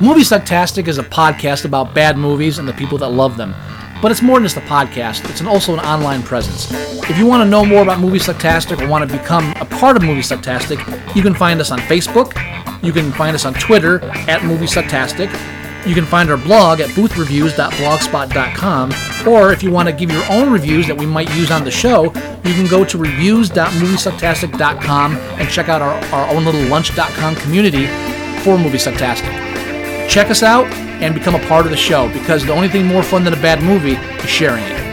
Movie Sucktastic is a podcast about bad movies and the people that love them. But it's more than just a podcast, it's an, also an online presence. If you want to know more about Movie Sucktastic or want to become a part of Movie Sucktastic, you can find us on Facebook, you can find us on Twitter at Movie Sucktastic, you can find our blog at boothreviews.blogspot.com, or if you want to give your own reviews that we might use on the show, you can go to reviews.moviesucktastic.com and check out our, our own little lunch.com community for Movie Sucktastic. Check us out and become a part of the show because the only thing more fun than a bad movie is sharing it.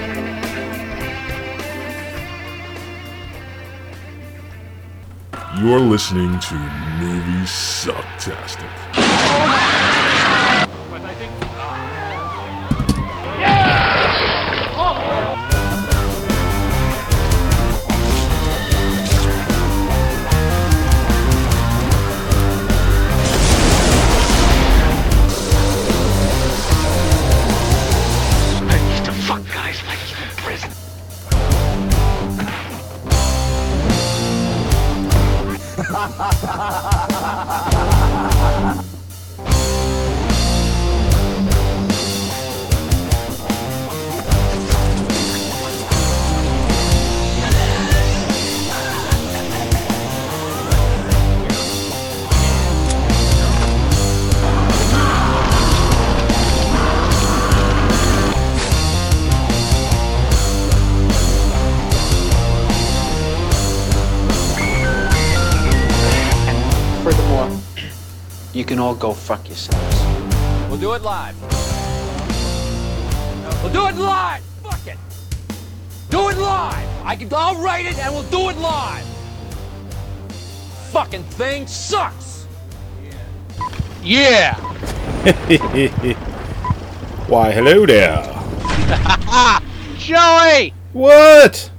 You're listening to Movie Sucktastic. All go fuck yourselves. We'll do it live. We'll do it live. Fuck it. Do it live. I can. I'll write it and we'll do it live. Fucking thing sucks. Yeah. Why, hello there. Joey! What?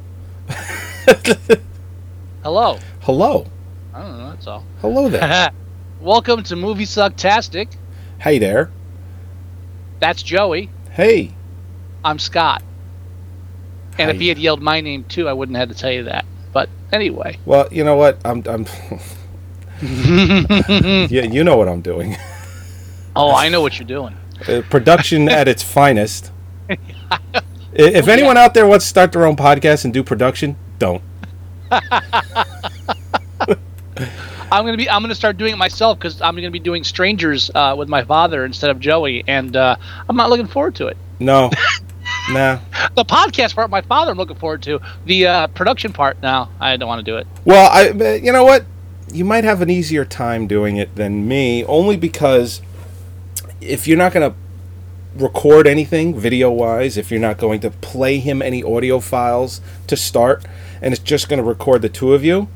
Hello. Hello. I don't know, that's all. Hello there. Welcome to Movie Sucktastic. hey there. That's Joey. Hey. I'm Scott. And if he had yelled my name too, I wouldn't have had to tell you that. But anyway. Well, you know what? I'm. I'm. yeah, you know what I'm doing. Oh, I know what you're doing. Uh, production at its finest. If anyone out there wants to start their own podcast and do production, don't. I'm gonna be. I'm gonna start doing it myself because I'm gonna be doing Strangers uh, with my father instead of Joey, and uh, I'm not looking forward to it. No. nah. The podcast part, my father, I'm looking forward to. The uh, production part, now I don't want to do it. Well, I. You know what? You might have an easier time doing it than me, only because if you're not going to record anything video wise, if you're not going to play him any audio files to start, and it's just going to record the two of you,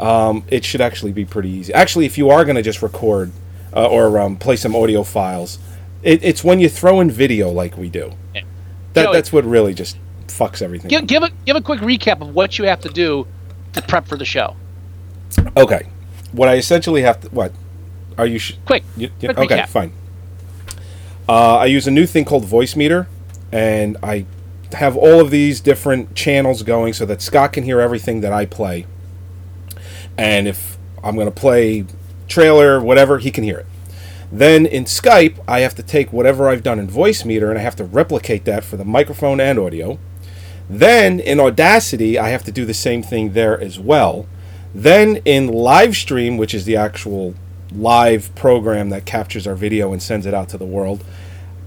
um, it should actually be pretty easy. Actually, if you are going to just record uh, or um, play some audio files, it, it's when you throw in video like we do. Yeah. That, that's what really just fucks everything. Give give a give a quick recap of what you have to do to prep for the show. Okay. What I essentially have to what are you sh- Quick. you, you- quick okay, recap. fine. Uh, I use a new thing called Voicemeeter, and I have all of these different channels going so that Scott can hear everything that I play. And if I'm going to play trailer, whatever, he can hear it. Then in Skype, I have to take whatever I've done in Voicemeeter and I have to replicate that for the microphone and audio. Then in Audacity, I have to do the same thing there as well. Then in Livestream, which is the actual live program that captures our video and sends it out to the world,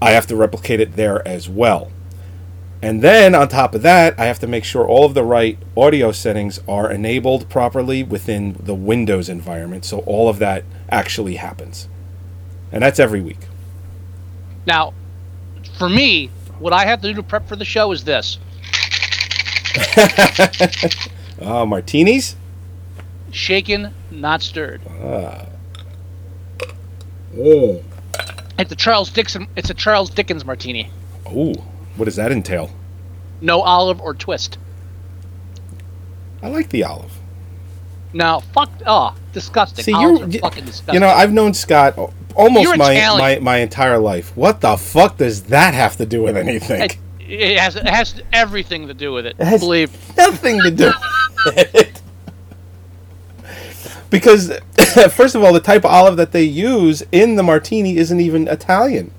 I have to replicate it there as well. And then on top of that, I have to make sure all of the right audio settings are enabled properly within the Windows environment so all of that actually happens. And that's every week. Now, for me, what I have to do to prep for the show is this: Uh, martinis? shaken, not stirred. Oh. It's a Charles Dixon. It's a Charles Dickens martini. Ooh, what does that entail? No olive or twist. I like the olive. Now, fuck. Oh, disgusting. See, Olives you, are you, fucking disgusting. you know, I've known Scott al- almost You're my, Italian. my my entire life. What the fuck does that have to do with anything? It, it has it has everything to do with it. has- Believe. Nothing to do with it. because first of all, the type of olive that they use in the martini isn't even Italian.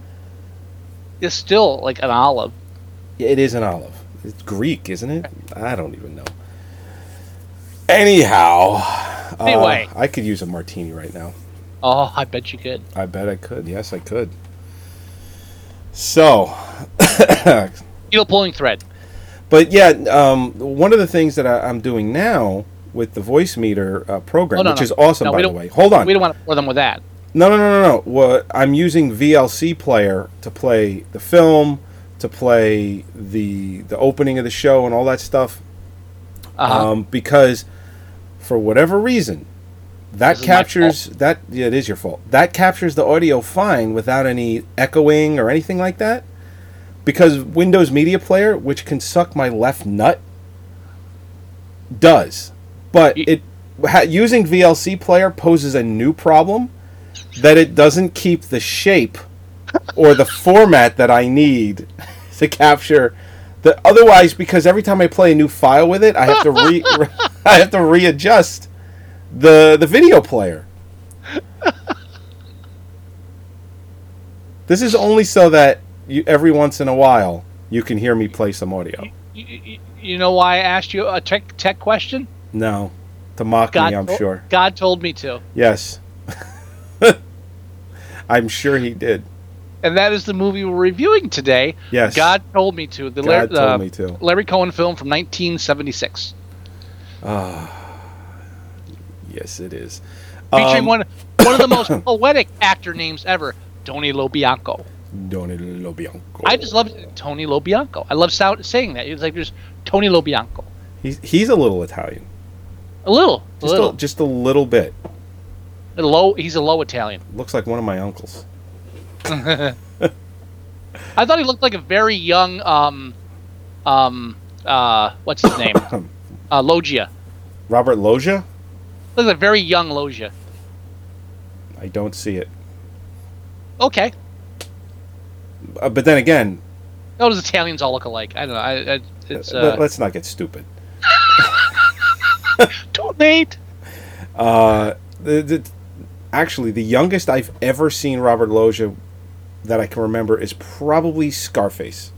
It's still like an olive. It is an olive. It's Greek, isn't it? I don't even know. Anyhow, uh, Anyway. I could use a martini right now. Oh, I bet you could. I bet I could. Yes, I could. So, Needle pulling thread. but yeah, um, one of the things that I, I'm doing now with the Voicemeeter uh, program, Oh, no, which no. is awesome, No, by the way. Hold on. We don't want to pour them with that. No, no, no, no, no. What I'm using VLC player to play the film, to play the the opening of the show, and all that stuff. Uh-huh. Um, because for whatever reason, that This captures that. Yeah, it is your fault. That captures the audio fine without any echoing or anything like that. Because Windows Media Player, which can suck my left nut, does, but it ha, using VLC Player poses a new problem that it doesn't keep the shape or the format that I need to capture the otherwise because every time I play a new file with it I have to re I have to readjust the the video player. This is only so that you every once in a while you can hear me play some audio. You, you, you know why I asked you a tech tech question? No. To mock God, me, I'm to- sure. God told me to, Yes. I'm sure he did. And that is the movie we're reviewing today. Yes. God told me to. The God Lar- told uh, me to. Larry Cohen film from 1976, Ah, Yes, it is. featuring Um, one one of the most poetic actor names ever, Tony LoBianco. Donny Lobianco. I just love Tony LoBianco. I love sound, saying that. It's like there's Tony LoBianco. He's he's a little Italian. A little, a Just little, a, just a little bit. A low. He's a low Italian. Looks like one of my uncles. I thought he looked like a very young, um, um, uh, what's his name? uh, Loggia. Robert Loggia? Looked like a very young Loggia. I don't see it. Okay. Uh, but then again, all Those Italians all look alike. I don't know. I, I, it's let, uh, us not get stupid. donate. Uh, the, the, actually, the youngest I've ever seen Robert Loggia that I can remember is probably Scarface.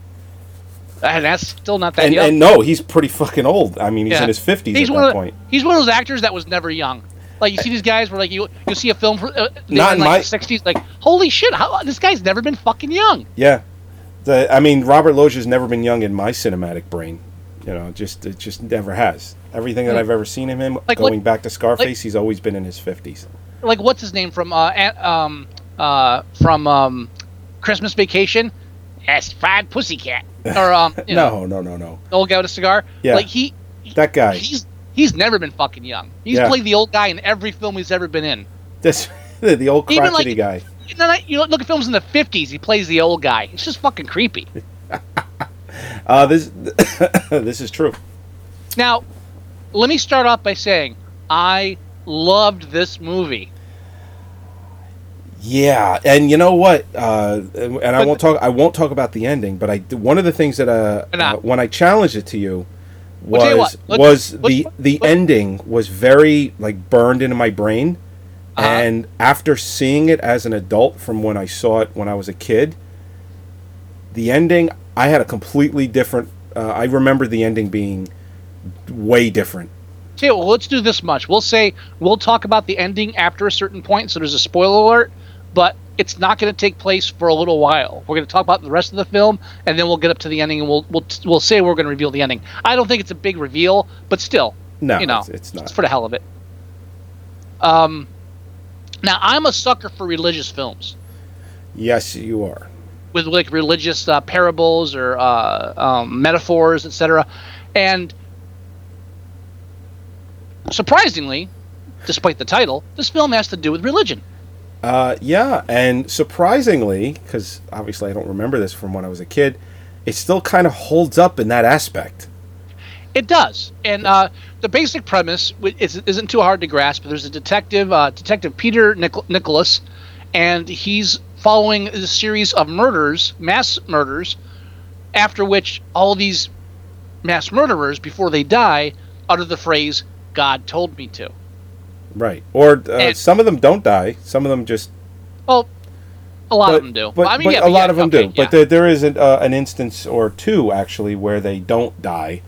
And that's still not that And, young. and no, he's pretty fucking old. I mean, he's Yeah. in his 50s he's at one that of point. he's one of those actors that was never young. Like you see these guys where like you you see a film for uh, Not in like my- the sixties, like holy shit, how this guy's never been fucking young. Yeah. The, I mean, Robert Loggia's never been young in my cinematic brain. You know, just it just never has. Everything that Yeah. I've ever seen of him, Like what- going back to Scarface, he's always been in his 50s. Like what's his name from uh um uh from um Christmas Vacation? Yes, fried pussycat. Or um you know, No, no, no, no. old guy with a cigar. Yeah. Like he That guy. he's he's never been fucking young. He's Yeah. played the old guy in every film he's ever been in. This the old Even crotchety like- guy. You look at films in the fifties, he plays the old guy. It's just fucking creepy. Uh, this this is true. Now, let me start off by saying I loved this movie. Yeah, and you know what? Uh, and I won't talk. I won't talk about the ending. But I one of the things that uh, uh, when I challenged it to you Well, you was what, let's- was let's- the the ending was very like burned into my brain, Uh-huh. and after seeing it as an adult from when I saw it when I was a kid, the ending I had a completely different. Uh, I remember the ending being way different. Okay, well, let's do this much. We'll say we'll talk about the ending after a certain point, so there's a spoiler alert, but it's not going to take place for a little while. We're going to talk about the rest of the film, and then we'll get up to the ending, and we'll we'll we'll say we're going to reveal the ending. I don't think it's a big reveal, but still, No, you know, it's, it's not. for the hell of it. Um, now I'm a sucker for religious films. yes, you are. with like religious uh, parables or uh, um, metaphors, etc. And surprisingly, despite the title, this film has to do with religion. Uh, yeah, and surprisingly, because obviously I don't remember this from when I was a kid, it still kind of holds up in that aspect. It does, and uh, the basic premise is, isn't too hard to grasp. There's a detective, uh, Detective Peter Nic- Nicholas, and he's following a series of murders, mass murders, after which all these mass murderers, before they die, utter the phrase "God told me to." Right. Or uh, And- some of them don't die. Some of them just. Well, a lot but, of them do. But, I mean, but yeah, a but lot yeah, of them okay, do. But there, there is an, uh, an instance or two actually where they don't die,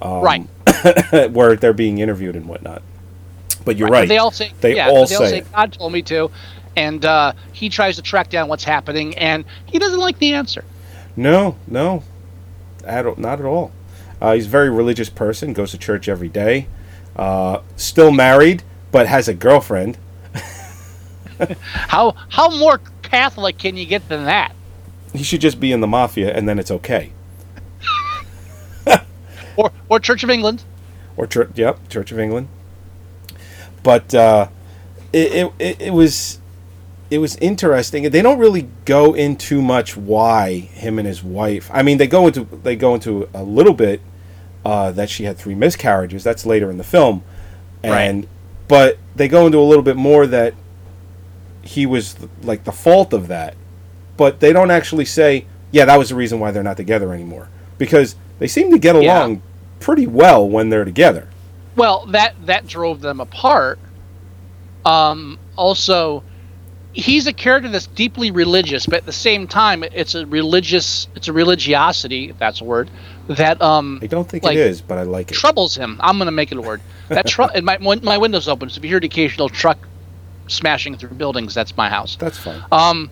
right. where they're being interviewed and whatnot. But you're But right. They all say They yeah, all they all say say. God told me to, and uh, he tries to track down what's happening, and he doesn't like the answer. No, no, at, not at all. Uh, he's a very religious person. Goes to church every day. Uh, still married, but has a girlfriend. How how more Catholic can you get than that? He should just be in the mafia, and then it's okay. Or or Church of England? or church, yep, Church of England. But uh, it, it, it it was it was interesting. They don't really go into much why him and his wife. I mean, they go into they go into a little bit uh, that she had three miscarriages. That's later in the film, and but they go into a little bit more that he was like the fault of that. But they don't actually say, yeah, that was the reason why they're not together anymore because they seem to get Yeah. along pretty well when they're together. Well, that that drove them apart. Um, also, he's a character that's deeply religious, but at the same time, it's a religious, it's a religiosity, if that's a word, that um I don't think Like, it is, but I like it. troubles him. I'm gonna make it a word. That truck and my my window's open, so if you hear the occasional truck smashing through buildings, that's my house. That's fine. Um,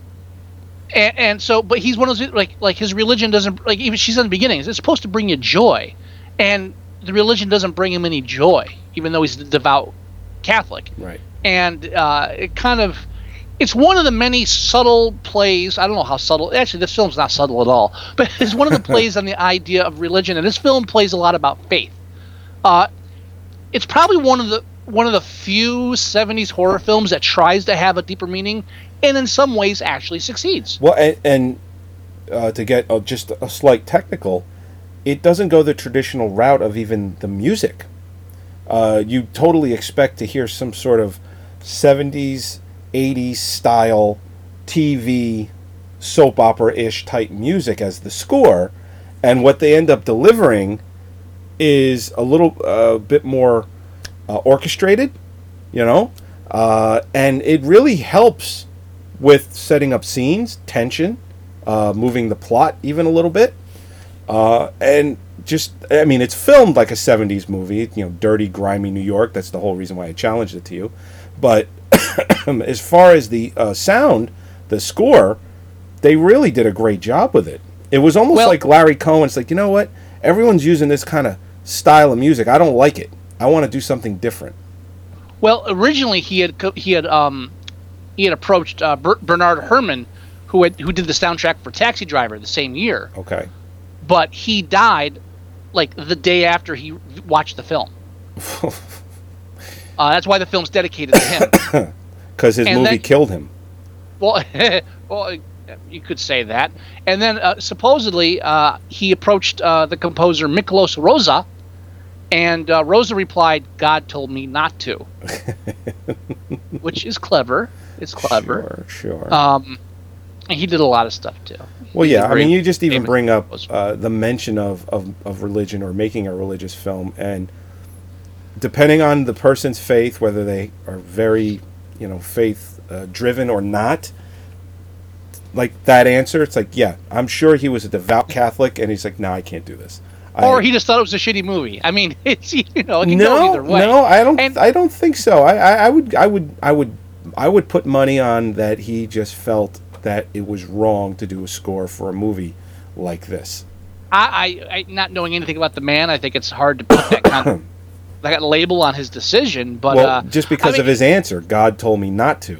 and, and so, but he's one of those like like his religion doesn't like even she's in the beginnings. It's supposed to bring you joy, and the religion doesn't bring him any joy, even though he's a devout Catholic. right. And uh, it kind of, it's one of the many subtle plays. I don't know how subtle. Actually, this film's not subtle at all, but it's one of the plays on the idea of religion. And this film plays a lot about faith. Uh, it's probably one of the one of the few 70s horror films that tries to have a deeper meaning and in some ways actually succeeds. Well, and, and uh, to get uh, just a slight technical, it doesn't go the traditional route of even the music. Uh, you totally expect to hear some sort of 70s, 80s style TV soap opera ish type music as the score, and what they end up delivering is a little uh, bit more uh, orchestrated, you know, uh, and it really helps with setting up scenes, tension, uh, moving the plot even a little bit, uh, and just I mean it's filmed like a '70s movie, you know, dirty, grimy New York. That's the whole reason why I challenged it to you. But as far as the uh, sound, the score, they really did a great job with it. It was almost Well- like Larry Cohen's like, you know what? Everyone's using this kind of style of music. I don't like it. I want to do something different. Well, originally he had he had um he had approached uh, Ber- Bernard Herrmann, who had who did the soundtrack for Taxi Driver the same year, Okay. but he died like the day after he watched the film. uh, that's why the film's dedicated to him. Because his And movie then- killed him. well, well, you could say that. And then uh, supposedly uh, he approached uh, the composer Miklós Rózsa, and uh, Rózsa replied, "God told me not to," which is clever. It's clever. Sure, sure. Um, he did a lot of stuff too. Well, yeah, I mean, you just even bring up uh, the mention of, of, of religion or making a religious film, and depending on the person's faith, whether they are very, you know, faith uh, driven or not, like that answer, it's like, yeah, I'm sure he was a devout Catholic, and he's like, no, I can't do this. I- or he just thought it was a shitty movie. I mean, it's you know, it can go no, either way. no, I don't. And- I don't think so. I, I, I would, I would, I would, I would put money on that he just felt that it was wrong to do a score for a movie like this. I, I, I, not knowing anything about the man, I think it's hard to put that kind of that label on his decision. But well, uh, just because I mean, of his answer, God told me not to.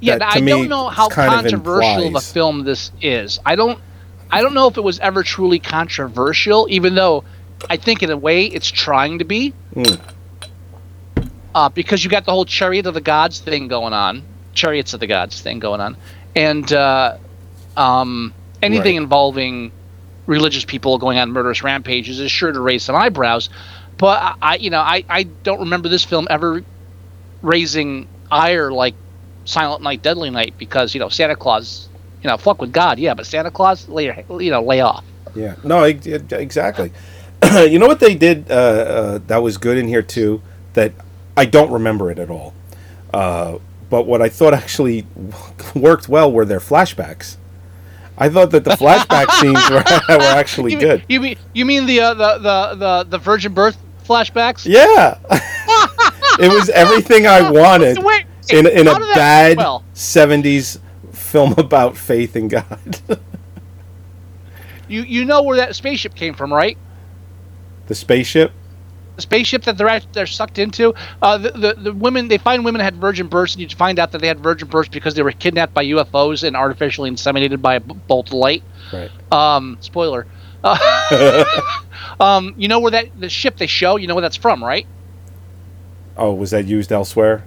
yeah, that I me don't know how of controversial of a film this is. I don't, I don't know if it was ever truly controversial, even though I think in a way it's trying to be. Hmm. Uh, because you got the whole chariot of the gods thing going on, chariots of the gods thing going on, and uh, um, anything Right. involving religious people going on murderous rampages is sure to raise some eyebrows. But I, I you know, I, I don't remember this film ever raising ire like Silent Night, Deadly Night because you know Santa Claus, you know, fuck with God, yeah, but Santa Claus, lay your, you know, lay off. Yeah, no, exactly. you know what they did uh, uh, that was good in here too? That I don't remember it at all. Uh, but what I thought actually worked well were their flashbacks. I thought that the flashback scenes were, were actually You mean, good. you mean you mean the uh, the, the the the virgin birth flashbacks? Yeah, it was everything I wanted Wait, in in a how did that bad well? '70s film about faith in God. You you know where that spaceship came from, right? the spaceship. The spaceship that they're at, they're sucked into. Uh, the, the the women they find women had virgin births, and you find out that they had virgin births because they were kidnapped by UFOs and artificially inseminated by a bolt of light. Right. Um, spoiler. Uh, um, you know where that the ship they show? You know where that's from, right? Oh, was that used elsewhere?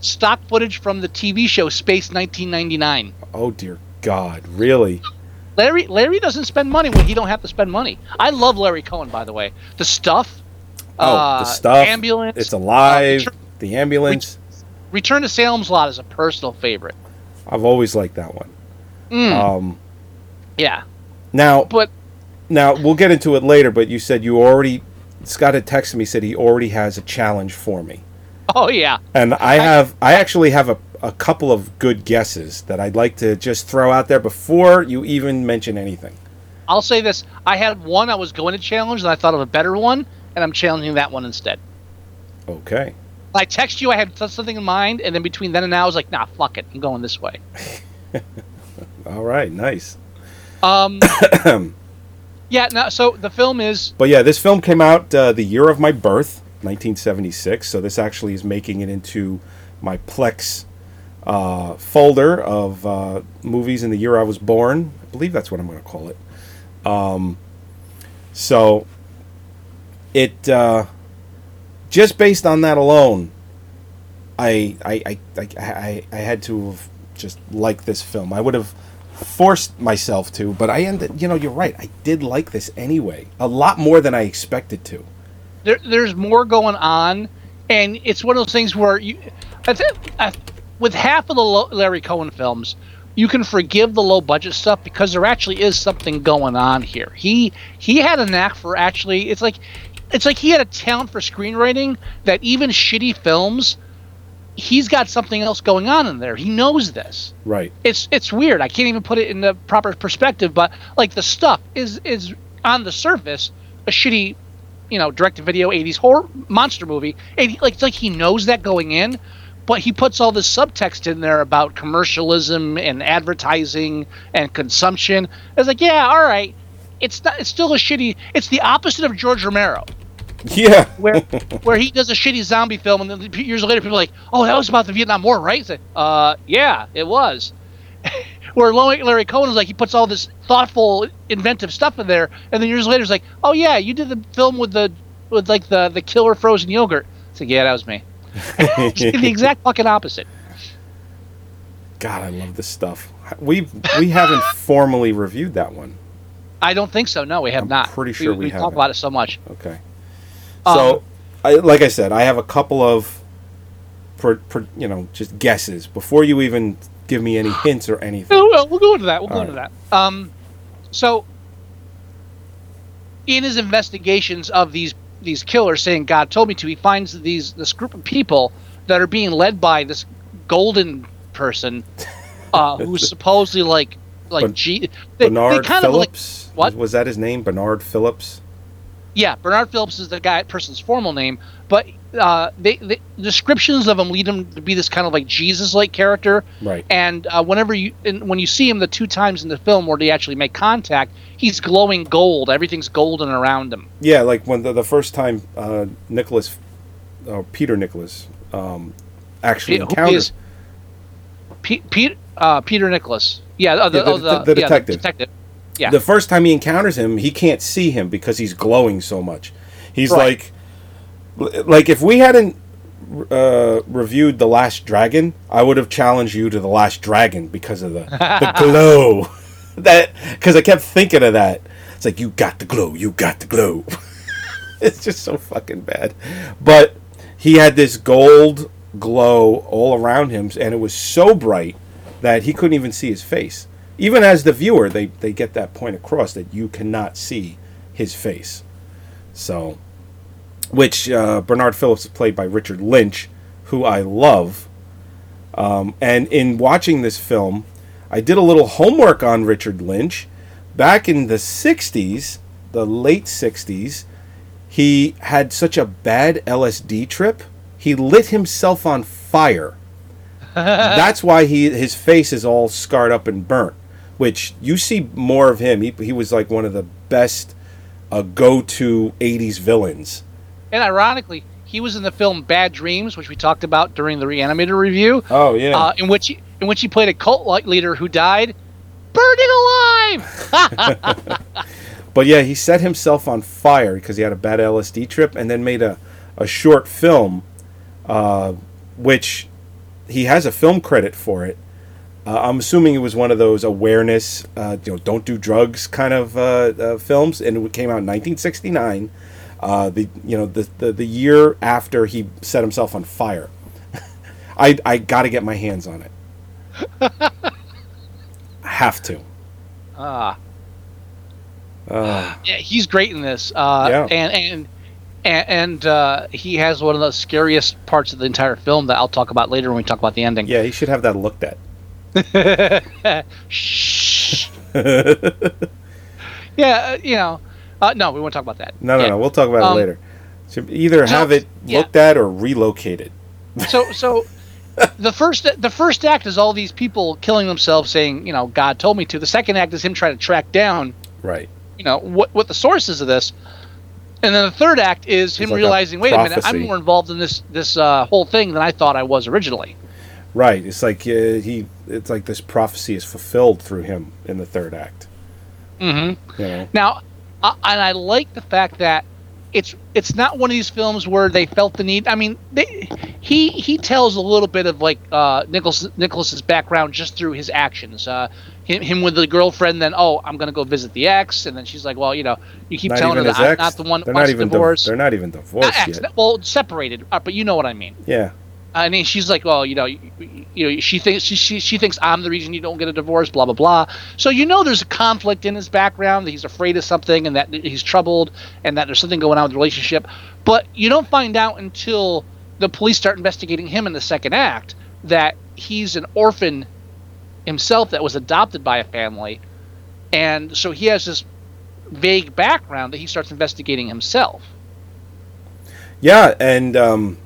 Stock footage from the TV show Space 1999. Oh dear God, really? Larry Larry doesn't spend money when he don't have to spend money. I love Larry Cohen, by the way. The stuff. Oh, uh, the stuff. Ambulance. It's alive. Return, the ambulance. Return to Salem's Lot is a personal favorite. I've always liked that one. Mm, Um, yeah, now, but now we'll get into it later. But you said you already. Scott had texted me said he already has a challenge for me, oh yeah, and I have. I actually have a, a couple of good guesses that I'd like to just throw out there before you even mention anything. I'll say this: I had one I was going to challenge, and I thought of a better one, and I'm challenging that one instead. Okay. I text you, I had something in mind, and then between then and now, I was like, nah, fuck it, I'm going this way. All right. Nice. Um, yeah. No, so the film is But yeah, this film came out uh, the year of my birth, 1976. So this actually is making it into my Plex uh, folder of uh, movies in the year I was born. I believe that's what I'm going to call it. Um, so it uh, just based on that alone, I I, I, I, I had to have just liked this film. I would have forced myself to, but I ended. You know, you're right. I did like this anyway, a lot more than I expected to. There, there's more going on, and it's one of those things where you, I think, I, with half of the lo- Larry Cohen films, you can forgive the low budget stuff because there actually is something going on here. He he had a knack for actually. It's like, it's like he had a talent for screenwriting that even shitty films, he's got something else going on in there. He knows this Right. it's it's weird. I can't even put it in the proper perspective, but like the stuff is is on the surface a shitty, you know, direct to video 80s horror monster movie. And he, like it's like he knows that going in, but he puts all this subtext in there about commercialism and advertising and consumption. It's like, yeah, all right. It's not it's still a shitty it's the opposite of George Romero Yeah. where where he does a shitty zombie film, and then years later people are like, "Oh, that was about the Vietnam War, right?" Like, uh, yeah, it was. Where Larry Larry Cohen is like, he puts all this thoughtful, inventive stuff in there, and then years later it's like, "Oh yeah, you did the film with the with like the the killer frozen yogurt." It's like, yeah, that was me. The exact fucking opposite. God, I love this stuff. We we haven't formally reviewed that one. I don't think so. No, we have I'm not. pretty sure we we talk about it so much. Okay. Um, So, I, like I said, I have a couple of, per, per, you know, just guesses before you even give me any hints or anything. Oh, well, we'll go into that. We'll go All into that. Um, so, in his investigations of these these killers, saying God told me to, he finds these this group of people that are being led by this golden person, uh, who's supposedly like like Ben- G. They, Bernard they kind of like Phillips. what? was that his name? Bernard Phillips. yeah, Bernard Phillips is the guy person's formal name, but uh, they, they descriptions of him lead him to be this kind of like Jesus-like character. Right. And uh, whenever you and when you see him the two times in the film where they actually make contact, he's glowing gold. Everything's golden around him. Yeah, like when the, the first time uh, Nicholas, or Peter Nicholas, um, actually Who encountered. is Pe- Pe- uh, Peter Nicholas? Yeah, uh, the, Yeah, the- oh, the, the- the yeah, detective. detective. Yeah. The first time he encounters him, he can't see him because he's glowing so much. He's Right. like, like if we hadn't uh, reviewed the Last Dragon, I would have challenged you to the Last Dragon because of the the glow. that because I kept thinking of that. It's like you got the glow, you got the glow. it's just so fucking bad. But he had this gold glow all around him, and it was so bright that he couldn't even see his face. Even as the viewer, they, they get that point across that you cannot see his face. So, which uh, Bernard Phillips is played by Richard Lynch, who I love. Um, and in watching this film, I did a little homework on Richard Lynch. Back in the 60s, the late 60s, he had such a bad LSD trip, he lit himself on fire. That's why he his face is all scarred up and burnt. Which you see more of him. He, he was like one of the best uh, go-to '80s villains. And ironically, he was in the film Bad Dreams, which we talked about during the Reanimator review. Oh yeah. Uh, in which he, in which he played a cult leader who died burning alive. But yeah, he set himself on fire because he had a bad LSD trip, and then made a, a short film, uh, which he has a film credit for it. Uh, I'm assuming it was one of those awareness, uh, you know, don't do drugs kind of uh, uh, films, and it came out in 1969. Uh, the you know the, the the year after he set himself on fire. I I got to get my hands on it. I have to. Ah. Uh, yeah, he's great in this. Uh, Yeah. And and and, and uh, he has one of the scariest parts of the entire film that I'll talk about later when we talk about the ending. yeah, he should have that looked at. Shh. yeah, uh, you know. Uh, no, we won't talk about that. No, no, Yeah. no. We'll talk about Um, it later. Should either have it yeah. looked at or relocated. so so the first the first act is all these people killing themselves saying you know god told me to the second act is him trying to track down Right. you know what what the source is of this and then the third act is him like a realizing wait a minute i'm more involved in this this uh, whole thing than i thought i was originally Right. It's like uh, he. It's like this prophecy is fulfilled through him in the third act. mm-hmm. You know. now uh, and i like the fact that it's it's not one of these films where they felt the need i mean they, he he tells a little bit of like uh nicholas nicholas's background just through his actions uh him, him with the girlfriend then oh i'm gonna go visit the ex and then she's like well you know you keep Not telling her that i'm not the one They're wants not even. divorce They're not even divorced Not ex, yet. well separated uh, but you know what i mean Yeah. I mean, she's like, well, you know, you, you know, she thinks she, she she thinks I'm the reason you don't get a divorce, blah blah blah. So you know, there's a conflict in his background that he's afraid of something, and that he's troubled, and that there's something going on with the relationship. But you don't find out until the police start investigating him in the second act that he's an orphan himself that was adopted by a family, and so he has this vague background that he starts investigating himself. Yeah, and um,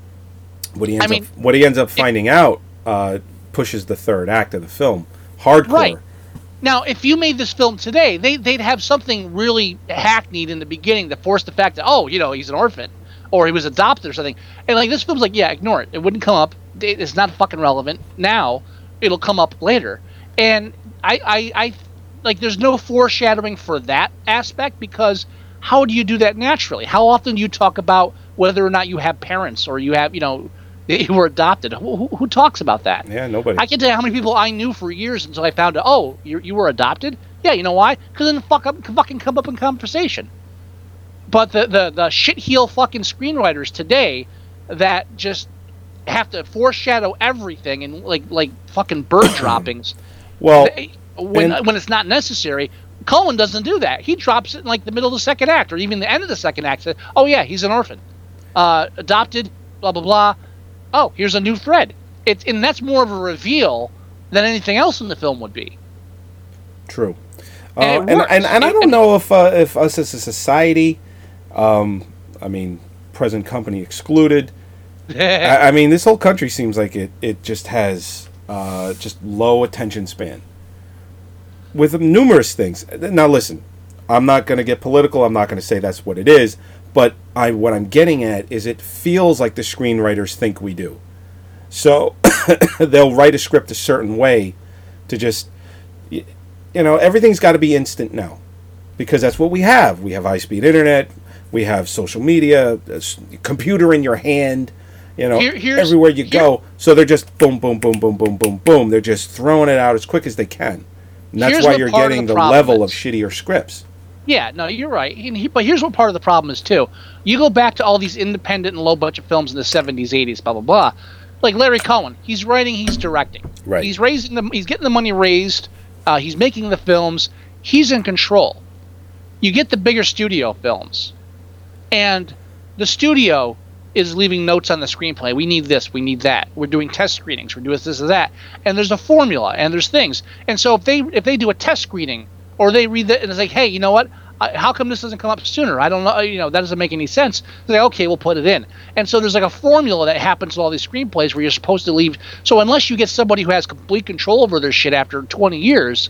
what he ends I mean- up what he ends up finding out uh, pushes the third act of the film. Hardcore. Right. Now, if you made this film today, they, they'd have something really hackneyed in the beginning to force the fact that, oh, you know, he's an orphan or he was adopted or something. And like this film's like, yeah, ignore it. It wouldn't come up. It's not fucking relevant now. It'll come up later. And I, I, I like, there's no foreshadowing for that aspect because how do you do that naturally? How often do you talk about whether or not you have parents or you have, you know, you were adopted? Who, who, who talks about that? Yeah, nobody. I can tell you how many people I knew for years until I found out. Oh, you you were adopted? Yeah, you know why? Because then fuck up, fucking come up in conversation. But the the the shit heel fucking screenwriters today that just have to foreshadow everything and like like fucking bird droppings well, they- when and- when it's not necessary. Cohen doesn't do that. He drops it in like the middle of the second act or even the end of the second act. Says, oh yeah, he's an orphan, uh, adopted, blah blah blah. Oh, here's a new thread. It's and that's more of a reveal than anything else in the film would be. True. Uh, And and, and, and I don't know if uh, if us as a society, um, I mean, present company excluded. I, I mean, this whole country seems like it it just has uh, just low attention span with numerous things. Now, listen, I'm not going to get political. I'm not going to say that's what it is. But I what I'm getting at is it feels like the screenwriters think we do. So they'll write a script a certain way to just you know everything's got to be instant now because that's what we have. We have high speed internet. We have social media, computer in your hand. You know, Here- everywhere you here- go. So they're just boom, boom, boom, boom, boom, boom, boom. They're just throwing it out as quick as they can. And that's Here's why what you're part of getting the the, problem level of is. shittier scripts. Yeah, no, you're right. And he, but here's what part of the problem is too. You go back to all these independent and low budget films in the 70s, 80s, blah blah blah. Like Larry Cohen, he's writing, he's directing. Right. He's raising the, he's getting the money raised. Uh, he's making the films. He's in control. You get the bigger studio films, and the studio is leaving notes on the screenplay. We need this, we need that. We're doing test screenings. We're doing this, this, and that. And there's a formula, and there's things. And so if they if they do a test screening, or they read it and it's like, hey, you know what? How come this doesn't come up sooner? I don't know. You know, that doesn't make any sense. They're like, okay, we'll put it in. And so there's like a formula that happens with all these screenplays where you're supposed to leave. So unless you get somebody who has complete control over their shit after 20 years,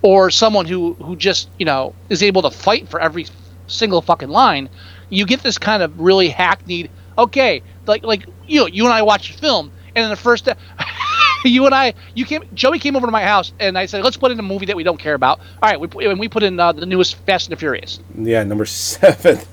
or someone who who just you know is able to fight for every single fucking line, you get this kind of really hackneyed. Okay, like like you know, you and I watch a film, and in the first. you and I, you came. Joey came over to my house, and I said, "Let's put in a movie that we don't care about." All right, we put- and we put in uh, the newest Fast and the Furious. Yeah, number seven.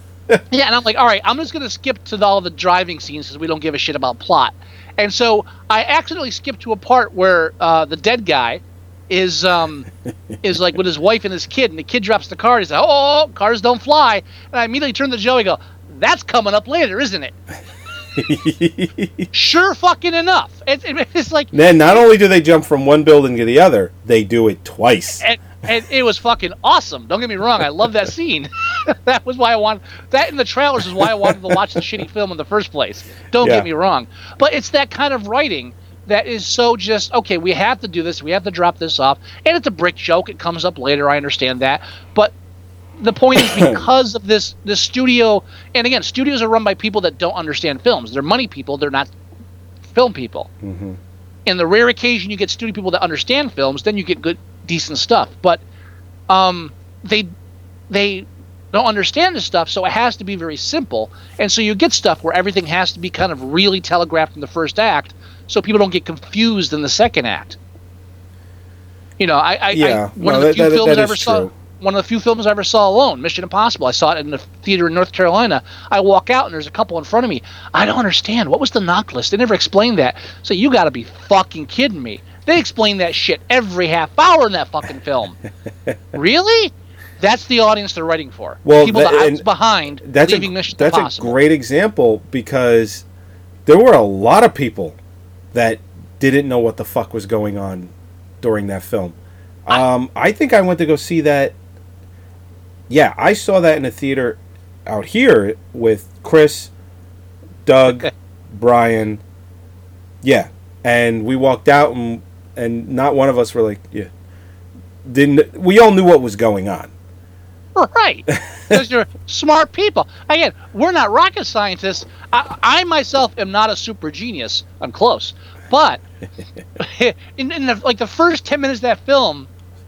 Yeah, and I'm like, all right, I'm just gonna skip to the, all the driving scenes because we don't give a shit about plot. And so I accidentally skipped to a part where uh, the dead guy is um is like with his wife and his kid, and the kid drops the car. And he's like, oh, cars don't fly. And I immediately turn to Joey, and go, that's coming up later, isn't it? sure, fucking enough. It, it, it's like then not only do they jump from one building to the other, they do it twice. and, and it was fucking awesome. Don't get me wrong, I love that scene. that was why I wanted that in the trailers is why I wanted to watch the shitty film in the first place. Don't Yeah. get me wrong, but it's that kind of writing that is so just okay. We have to do this. We have to drop this off, and it's a brick joke. It comes up later. I understand that, but the point is because of this this studio, and again, studios are run by people that don't understand films. They're money people. They're not film people. And the rare occasion you get studio people that understand films, then you get good, decent stuff. But um, they they don't understand this stuff, so it has to be very simple. And so you get stuff where everything has to be kind of really telegraphed in the first act, so people don't get confused in the second act. You know, I, I, Yeah, I one no, of the that- few that- films that I ever saw. One of the few films I ever saw alone, Mission Impossible. I saw it in the theater in North Carolina. I walk out and there's a couple in front of me. I don't understand. What was the NOC list? They never explained that. So you got to be fucking kidding me. They explain that shit every half hour in that fucking film. really? That's the audience they're writing for. Well, people that- that behind That's leaving a Mission that's Impossible. a great example because there were a lot of people that didn't know what the fuck was going on during that film. Um, I think I went to go see that. Yeah, I saw that in a theater out here with Chris, Doug, Brian. Yeah, and we walked out and and not one of us were like, yeah. Didn't we all knew what was going on? Right. Because you're smart people. Again, we're not rocket scientists. I, I myself am not a super genius. I'm close. But in, in the, like the first 10 minutes of that film,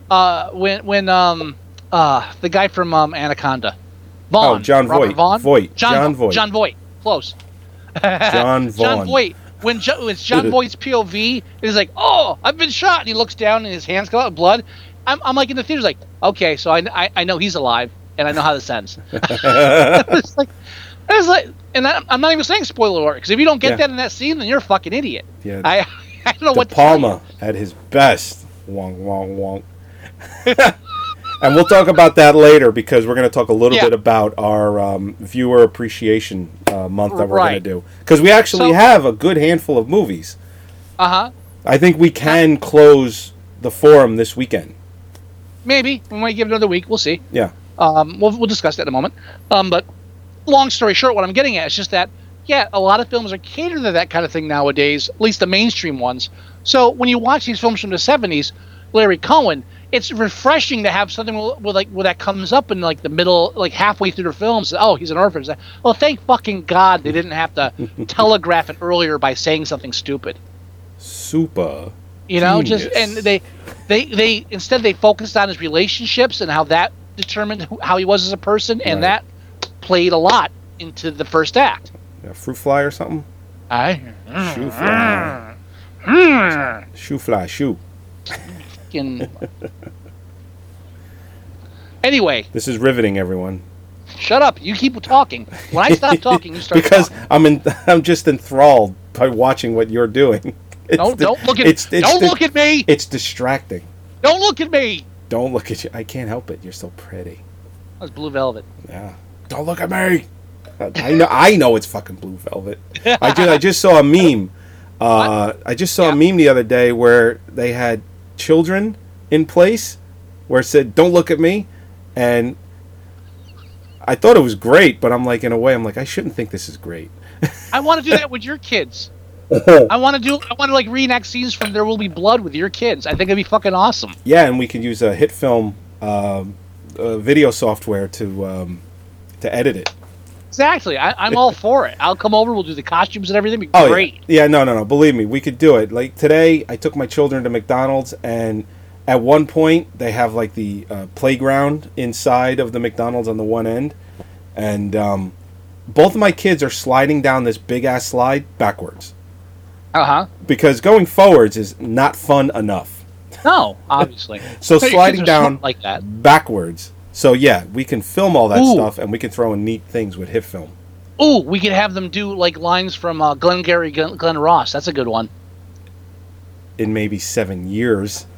uh, when, when um, uh, the guy from um, Anaconda, Vaughn. Oh, John Robert Voight. Vaughn? Voight. John, Jon Voight. Jon Voight. Close. John Vaughn. Jon Voight. When, jo- when it's John Voight's POV, he's like, "Oh, I've been shot," and he looks down and his hands come out with blood. I'm, I'm like in the theater's like, okay, so I, I, I know he's alive and I know how this ends. it's like, it's like, and I, I'm not even saying spoiler alert because if you don't get Yeah. that in that scene, then you're a fucking idiot. Yeah. I, I don't know De what to tell you. Palma at his best. Wong wong wong. And we'll talk about that later because we're going to talk a little Yeah. bit about our um, viewer appreciation uh, month that we're going to do because we actually So- have a good handful of movies. Uh huh. I think we can close the forum this weekend. Maybe we might give it another week. We'll see. Yeah. Um, we'll, we'll discuss that in a moment. Um, but long story short, what I'm getting at is just that, yeah, a lot of films are catered to that kind of thing nowadays, at least the mainstream ones. So when you watch these films from the 70s, Larry Cohen, it's refreshing to have something like where that comes up in like the middle, like halfway through the films. Oh, he's an orphan. Like, Well, thank fucking God they didn't have to telegraph it earlier by saying something stupid Super. you know just and they they they instead they focused on his relationships and how that determined who, how he was as a person and Right. that played a lot into the first act Yeah, fruit fly or something? i Shoe fly. Mm, mm, mm. Shoe fly, shoe. fucking anyway This is riveting, everyone. shut up you keep talking when i stop talking you start because talking. I'm in, I'm just enthralled by watching what you're doing. It's don't the- don't look at it's, it's don't the- look at me It's distracting. don't look at me Don't look at you. I can't help it. You're so pretty. that's blue velvet Yeah. Don't look at me. I know. I know it's fucking blue velvet. I just I just saw a meme. Uh, I just saw a meme the other day where they had children in place, where it said "Don't look at me," and I thought it was great, but I'm like, in a way, I'm like, I shouldn't think this is great. I want to do that with your kids. I want to do. I want to like reenact scenes from There Will Be Blood with your kids. I think it'd be fucking awesome. Yeah, and we could use a HitFilm um, uh, video software to um, to edit it. Exactly. I, I'm all for it. I'll come over. We'll do the costumes and everything. It'd be Oh great. yeah. yeah, no, no, no. Believe me, we could do it. Like today, I took my children to McDonald's, and at one point they have like the uh, playground inside of the McDonald's on the one end, and um, both of my kids are sliding down this big ass slide backwards Uh huh. because going forwards is not fun enough. No, obviously. So sliding down like that. backwards. So yeah, we can film all that Ooh. stuff, and we can throw in neat things with HitFilm. Ooh, we could have them do like lines from uh, Glengarry Glen, Glen Ross. That's a good one. In maybe seven years.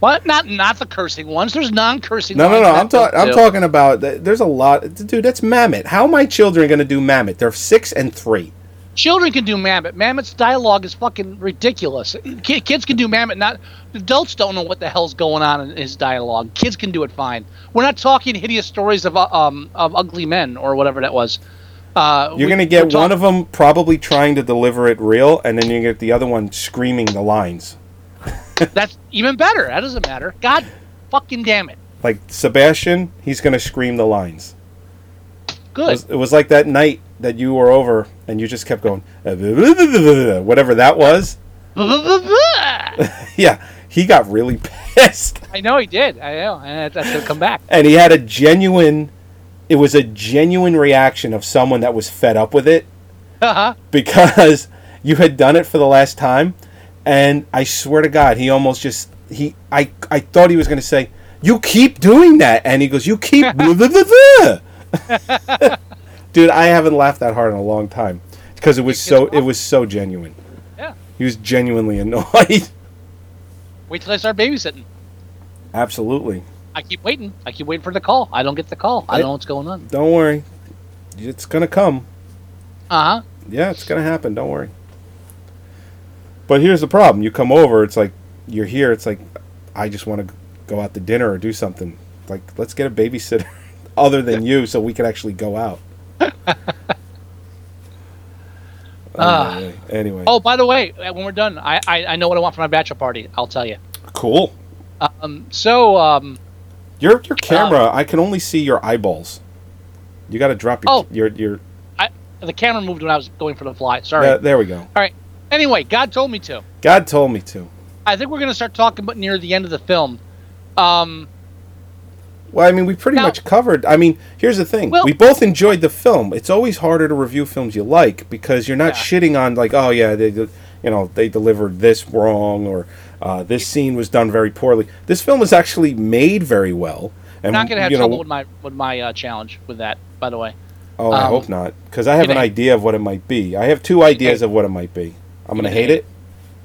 What? Not not the cursing ones. There's non-cursing. No, no, no. I'm talking. I'm talking about. There's a lot, dude. That's Mamet. How are my children going to do Mamet? They're six and three. Children can do Mamet. Mamet's dialogue is fucking ridiculous. Kids can do Mamet. Not adults don't know what the hell's going on in his dialogue. Kids can do it fine. We're not talking hideous stories of uh, um of ugly men or whatever that was. Uh, You're going to get one of them probably trying to deliver it real, and then you get the other one screaming the lines. That's even better. That doesn't matter. God fucking damn it. Like Sebastian, he's going to scream the lines. It Good. was, it was like that night that you were over, and you just kept going, whatever that was. Yeah, he got really pissed. I know he did. I know. And that's gonna come back. and he had a genuine it was a genuine reaction of someone that was fed up with it Uh-huh. because you had done it for the last time and i swear to god he almost just he i i thought he was going to say you keep doing that and he goes you keep blah, blah, blah, blah." dude i haven't laughed that hard in a long time because it was so it was so genuine Yeah. he was genuinely annoyed Wait till I start babysitting. absolutely I keep waiting. I keep waiting for the call. I don't get the call. I I- don't know what's going on. don't worry it's to come Uh huh. Yeah, it's gonna happen. Don't worry. But here's the problem: you come over, it's like you're here. It's like I just want to go out to dinner or do something. Like let's get a babysitter other than you, so we can actually go out. Anyway, anyway. Oh, by the way, uh, when we're done, I, I I know what I want for my bachelor party. I'll tell you. cool. Um. So um. Your your camera, I can only see your eyeballs. You got to drop your Oh. your your. The camera moved when I was going for the fly. Sorry. Uh, there we go. All right. Anyway, God told me to. God told me to. I think we're gonna start talking about near the end of the film. Um. Well, I mean, we pretty Now- much covered. I mean, here's the thing: Well- we both enjoyed the film. It's always harder to review films you like because you're not Yeah. shitting on like, oh yeah, they, you know, they delivered this wrong or uh, this scene was done very poorly. This film is actually made very well. And I'm not gonna have you know, trouble with my with my uh, challenge with that. By the way. oh, I um, hope not, because I have an idea of what it might be. I have two ideas of what it might be. I'm gonna hate it.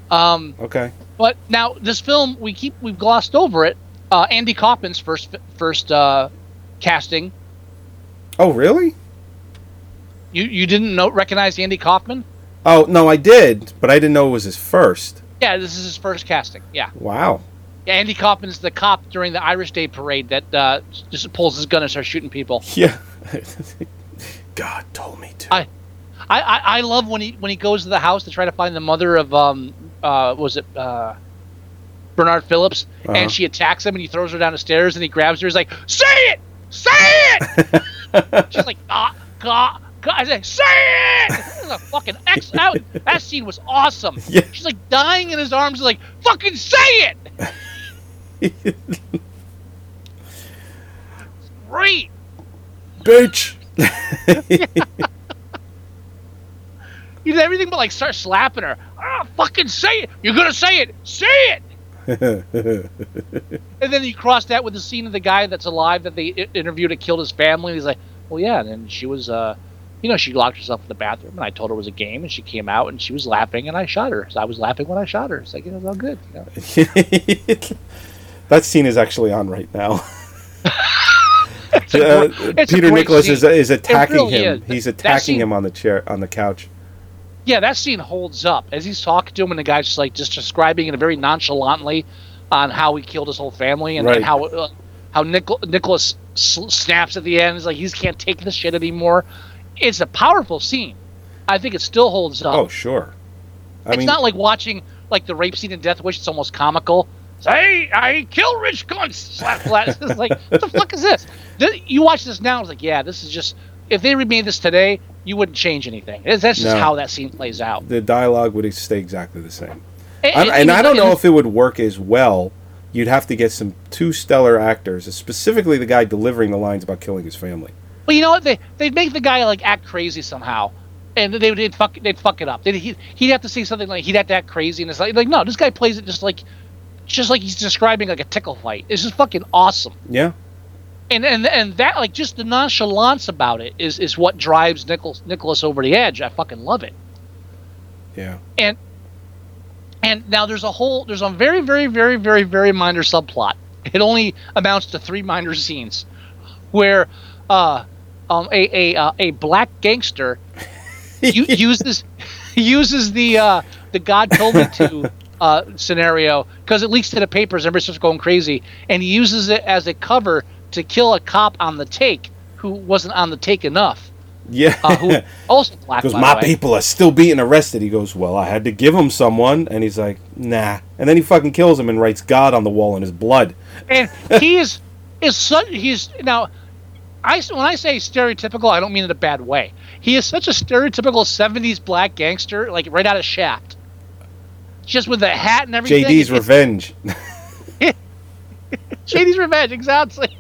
Um. Okay. But now this film, we keep we've glossed over it. Uh, Andy Kaufman's first first uh, casting. Oh, really? You you didn't know recognize Andy Kaufman? Oh no, I did, but I didn't know it was his first. Yeah, this is his first casting. Yeah, Wow. yeah Andy Kaufman's the cop during the Irish Day parade that uh, just pulls his gun and starts shooting people. Yeah. God told me to. I- I, I, I love when he when he goes to the house to try to find the mother of um uh was it uh Bernard Phillips Uh-huh. and she attacks him and he throws her down the stairs and he grabs her. He's like, "Say it, say it." She's like, "Ah, God." God, I said, say it! This is a fucking X out. That scene was awesome. Yeah. She's like dying in his arms, like, fucking say it! Great. Bitch. He did everything but like start slapping her. Ah, fucking say it! You're gonna say it! Say it! and then you cross that with the scene of the guy that's alive that they i- interviewed that killed his family. He's like, well, yeah. And she was, uh, you know, she locked herself in the bathroom, and I told her it was a game, and she came out and she was laughing, and I shot her. So I was laughing when I shot her. It's like it was all good. You know? that scene is actually on right now. Uh, gr- it's a Peter Nicholas is, scene. is attacking really him. is. He's attacking scene- him on the chair on the couch. Yeah, that scene holds up as he's talking to him, and the guy's just like just describing it very nonchalantly on how he killed his whole family and, Right. and how uh, how Nichol- Nicholas snaps at the end. He's like he can't take this shit anymore. it's a powerful scene. I think it still holds up. Oh, sure. I it's mean, not like watching like the rape scene in Death Wish. It's almost comical. It's, hey, I kill rich cunts. Slap flat. It's like, what the fuck is this? Th- You watch this now. It's like, yeah, this is just. If they remade this today, you wouldn't change anything. That's just No. how that scene plays out. the dialogue would stay exactly the same. And, I don't know if it would work as well. You'd have to get some two stellar actors, specifically the guy delivering the lines about killing his family. Well, you know what? They they'd make the guy like act crazy somehow, and they would they'd fuck they'd fuck it up. They'd, he, he'd have to say something like he'd have to act crazy, and it's like like no, this guy plays it just like just like he's describing like a tickle fight. It's just fucking awesome. Yeah, And and and that like just the nonchalance about it is is what drives Nicholas Nicholas over the edge. I fucking love it. yeah. And and now there's a whole there's a very very very very very minor subplot. It only amounts to three minor scenes, where uh, um, a a uh, a black gangster uses uses the uh, the God told me to uh, scenario because it leaks to the papers. Everybody starts going crazy, and he uses it as a cover to kill a cop on the take who wasn't on the take enough. Yeah. Uh, who also black. Because my people are still being arrested. He goes, Well, I had to give him someone. And he's like, Nah. And then he fucking kills him and writes God on the wall in his blood. and he is is such he's now I when I say stereotypical, I don't mean in a bad way. He is such a stereotypical '70s black gangster, like right out of Shaft, just with the hat and everything. JD's Revenge. JD's Revenge, exactly.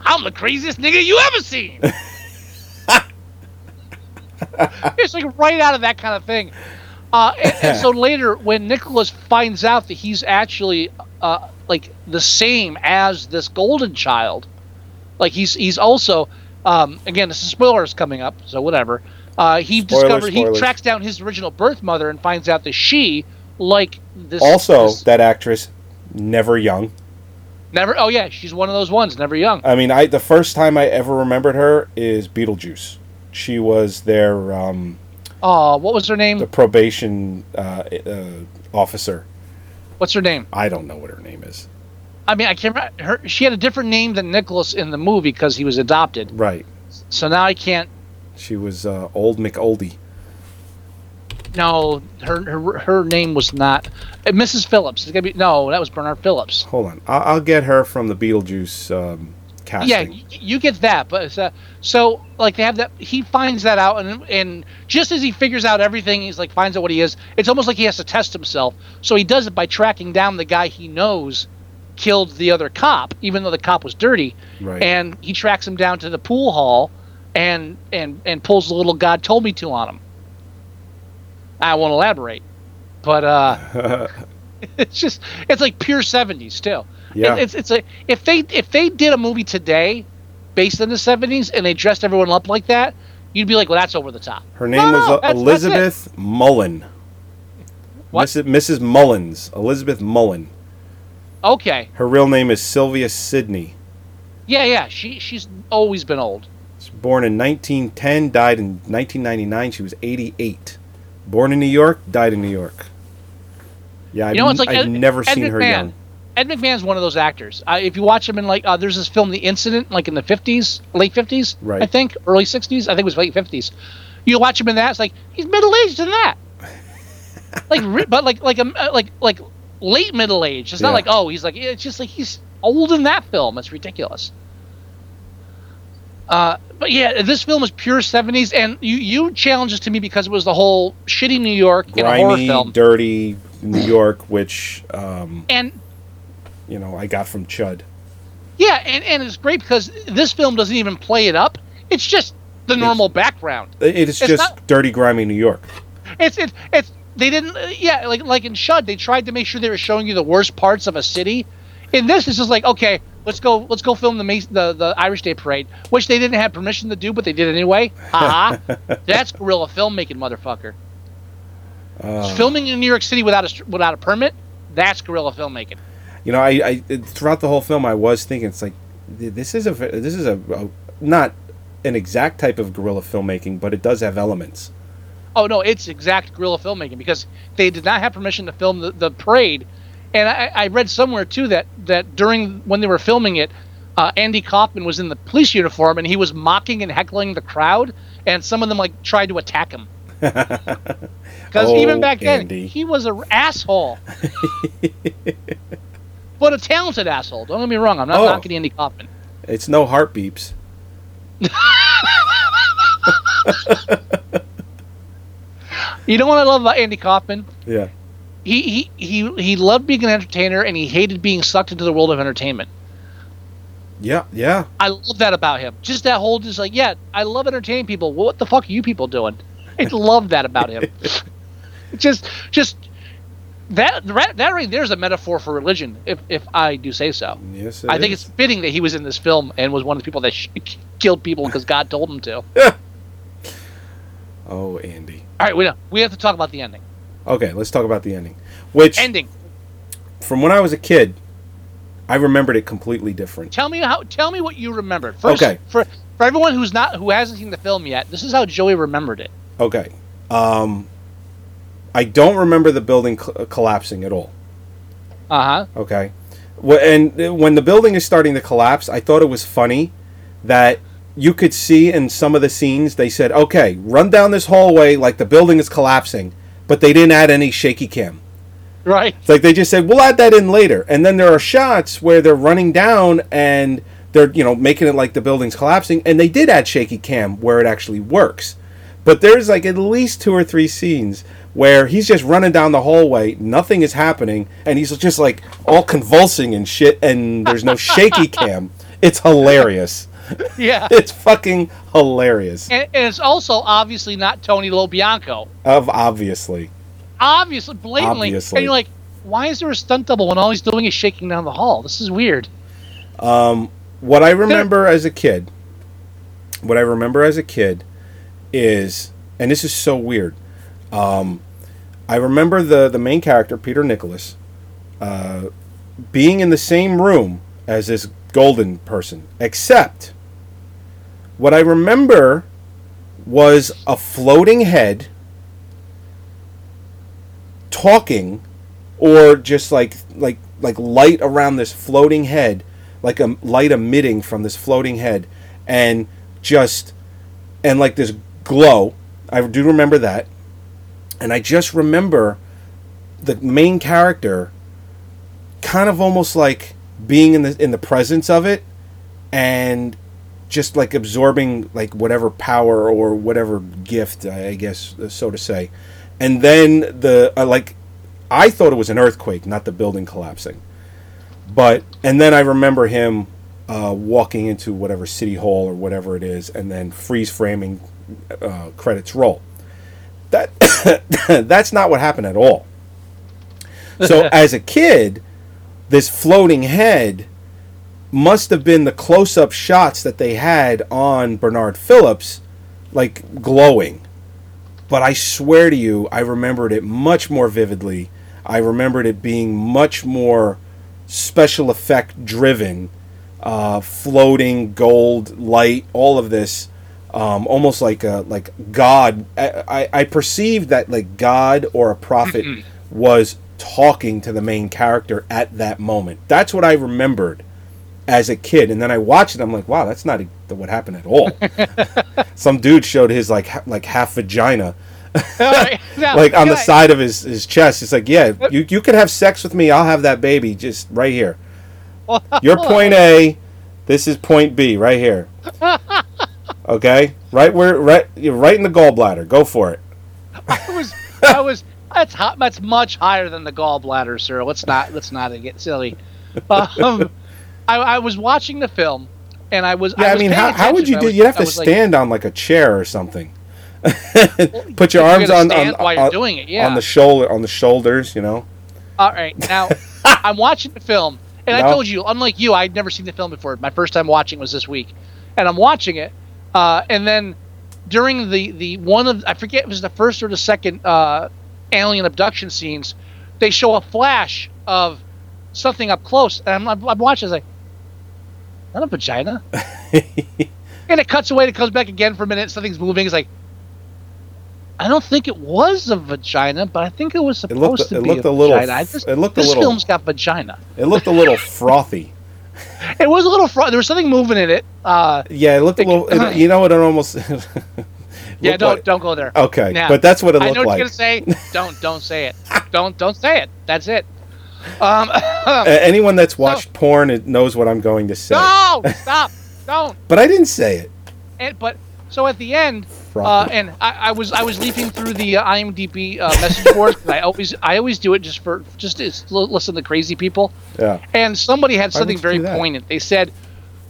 I'm the craziest nigga you ever seen. it's like right out of that kind of thing. Uh, and, and so later, when Nicholas finds out that he's actually uh, like the same as this golden child, like he's he's also um, again this is spoilers coming up, so whatever. Uh, he Spoilers, discovered he tracks down his original birth mother and finds out that she, like this, also, this- that actress, never young. Never. Oh yeah, she's one of those ones, never young. I mean, I the first time I ever remembered her is Beetlejuice. She was their um, Oh, what was her name? the probation uh, uh, officer. What's her name? I don't know what her name is. I mean, I can't remember. Her, she had a different name than Nicholas in the movie because he was adopted. Right. So now I can't. She was uh, old McOldie. No, her her, her name was not uh, Mrs. Phillips. It's gonna be no, that was Bernard Phillips. Hold on, I'll, I'll get her from the Beetlejuice um, casting. Yeah, y- you get that, but it's, uh, so like they have that. He finds that out, and and just as he figures out everything, he's like finds out what he is. It's almost like he has to test himself. So he does it by tracking down the guy he knows killed the other cop, even though the cop was dirty. Right. And he tracks him down to the pool hall, and and and pulls the little God told me to on him. I won't elaborate, but uh, it's just it's like pure seventies still. Yeah. It- it's it's a if they if they did a movie today based in the seventies and they dressed everyone up like that, you'd be like, well, that's over the top. Her name No, was no, uh, that's- that's. Elizabeth Mullen. What? Mrs. Mrs. Mullins. Elizabeth Mullen. Okay, Her real name is Sylvia Sidney. yeah, yeah. She she's always been old. She was born in 1910, died in 1999. She was 88. Born in New York, died in New York. Yeah, I've, You know, it's like I've Ed- never Ed seen her McMahon. young. Ed McMahon's one of those actors. Uh, if you watch him in like, uh, there's this film, The Incident, like in the fifties, late fifties, Right. I think, early sixties. I think it was late fifties. You watch him in that, it's like he's middle aged in that. like, but like, like, um, uh, like, like late middle age. It's not Yeah. like, oh, he's like, it's just like he's old in that film. It's ridiculous. Uh, but yeah, this film is pure seventies, and you you challenged this to me because it was the whole shitty New York Grimy, film, dirty New York, which, um, and you know, I got from Chud. Yeah, and, and it's great because this film doesn't even play it up. It's just the normal background. It is It's just not- dirty, grimy New York. It's it's it's they didn't uh, yeah like like in C.H.U.D. they tried to make sure they were showing you the worst parts of a city. In this it's just like okay let's go let's go film the the the Irish Day Parade which they didn't have permission to do but they did anyway. Haha, that's guerrilla filmmaking, motherfucker. Uh, Filming in New York City without a without a permit, that's guerrilla filmmaking. You know, I, I throughout the whole film, I was thinking, it's like this is a this is a, a not an exact type of guerrilla filmmaking, but it does have elements. Oh no, it's exact guerrilla filmmaking because they did not have permission to film the, the parade, and I, I read somewhere too that that during when they were filming it, uh, Andy Kaufman was in the police uniform and he was mocking and heckling the crowd, and some of them like tried to attack him. Because Oh, even back then, Andy. he was an asshole. but a talented asshole. Don't get me wrong. I'm not Oh. knocking Andy Kaufman. It's no Heartbeeps. You know what I love about Andy Kaufman? Yeah. He he he he loved being an entertainer and he hated being sucked into the world of entertainment. Yeah, yeah. I love that about him. Just that whole just like, yeah, I love entertaining people. What the fuck are you people doing? I love that about him. just just that that that right there's a metaphor for religion, if if I do say so. Yes, I think it's fitting that he was in this film and was one of the people that sh- killed people because God told him to. Oh, Andy. All right, we we have to talk about the ending. Okay, let's talk about the ending. Which, Ending. from when I was a kid, I remembered it completely different. Tell me how. Tell me what you remembered. First, Okay. For for everyone who's not who hasn't seen the film yet, this is how Joey remembered it. Okay. Um, I don't remember the building cl- collapsing at all. Uh huh. Okay. Wh- And when the building is starting to collapse, I thought it was funny that you could see in some of the scenes they said, "Okay, run down this hallway like the building is collapsing," but they didn't add any shaky cam. Right. It's like they just said, "We'll add that in later." And then there are shots where they're running down and they're, you know, making it like the building's collapsing, and they did add shaky cam where it actually works. But there's like at least two or three scenes where he's just running down the hallway, nothing is happening, and he's just like all convulsing and shit, and there's no shaky cam. It's hilarious. Yeah. It's fucking hilarious. And, and it's also obviously not Tony Lo Bianco. Of obviously. Obviously, blatantly. Obviously. And you're like, why is there a stunt double when all he's doing is shaking down the hall? This is weird. What I remember as a kid, what I remember as a kid is, and this is so weird. Um, I remember the the main character Peter Nicholas uh, being in the same room as this golden person, except what I remember was a floating head talking or just like like like light around this floating head like a light emitting from this floating head and just and like this glow. I do remember that. And i just remember the main character kind of almost like being in the in the presence of it and just like absorbing like whatever power or whatever gift i guess so to say and then the uh, like i thought it was an earthquake not the building collapsing but and then I remember him uh, walking into whatever city hall or whatever it is, and then freeze framing uh, credits roll. That that's not what happened at all. So as a kid, this floating head must have been the close-up shots that they had on Bernard Phillips, like glowing. But I swear to you, I remembered it much more vividly. I remembered it being much more special effect driven, uh, floating gold light, all of this, um, almost like a like God. I, I, I perceived that like God or a prophet was talking to the main character at that moment. That's what I remembered as a kid, and then I watched it. I'm like, wow, that's not e- what happened at all. Some dude showed his like ha- like half vagina like on the side of his, his chest. It's like, yeah, you, you could have sex with me. I'll have that baby just right here. You're point A. This is point B right here. Okay, right where right you're right in the gallbladder. Go for it. I was, I was. That's hot. That's much higher than the gallbladder, sir. Let's not, let's not get silly. Um, I, I was watching the film, and I was. Yeah, I, was mean, how, how would you do? You'd have to was like, stand on like a chair or something. Put your arms on on, while you're on, doing it, yeah. on the shoulder on the shoulders. You know. All right, now I'm watching the film, and I told you, unlike you, I'd never seen the film before. My first time watching was this week, and I'm watching it, uh, and then during the the one of I forget it was the first or the second uh, alien abduction scenes, they show a flash of something up close, and I'm, I'm, I'm watching. It's like, not a vagina. and it cuts away. and It comes back again for a minute. Something's moving. It's like. I don't think it was a vagina, but I think it was supposed looked- to it be looked a, a little vagina. Just- it looked a this little- film's got vagina. It looked a little frothy. it was a little fr- there was something moving in it. Uh, Yeah, it looked a little. it- you know what? It almost. yeah, don't like- don't go there. Okay, Now, but that's what it looked like. I know what like. you're gonna say. Don't don't say it. Don't don't say it. That's it. Um, anyone that's watched porn it knows what I'm going to say. no, stop, don't. But I didn't say it. And, but so at the end, uh, and I, I was I was leaping through the uh, IMDb uh, message 'cause I always I always do it just for just to listen to crazy people. Yeah. And somebody had something very poignant. They said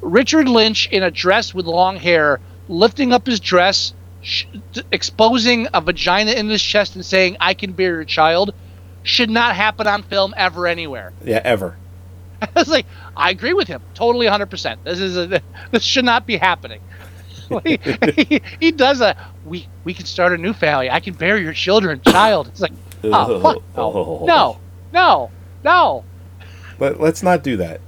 Richard Lynch in a dress with long hair, lifting up his dress, sh- exposing a vagina in his chest, and saying "I can bear your child," should not happen on film ever anywhere. Yeah, ever. I was like, I agree with him, totally 100. percent This is a, this should not be happening. he, he, he does a we we can start a new family. I can bear your children, child. It's like, oh fuck no, no, no, no. But let's not do that.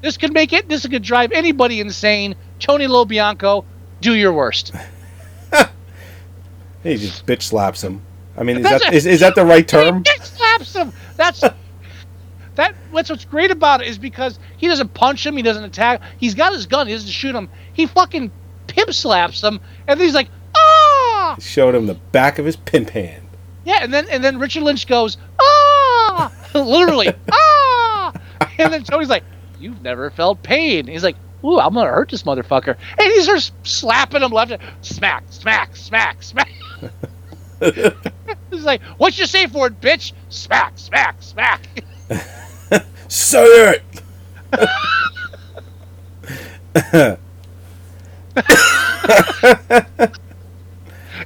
This could make it. This could drive anybody insane. Tony Lo Bianco, do your worst. He just bitch slaps him. I mean, is That's that a- is, is that the right term? Slaps him. That's that. What's what's great about it is because he doesn't punch him. He doesn't attack. He's got his gun. He doesn't shoot him. He fucking pimp slaps him, and then he's like, ah, Showed him the back of his pimp hand. yeah. And then and then Richard Lynch goes, ah, literally, ah, and then Tony's like, you've never felt pain. He's like. Ooh, I'm gonna hurt this motherfucker, and he starts slapping him left, and smack, smack, smack, smack. He's like, "What's your safe word, bitch?" Smack, smack, smack. Say it.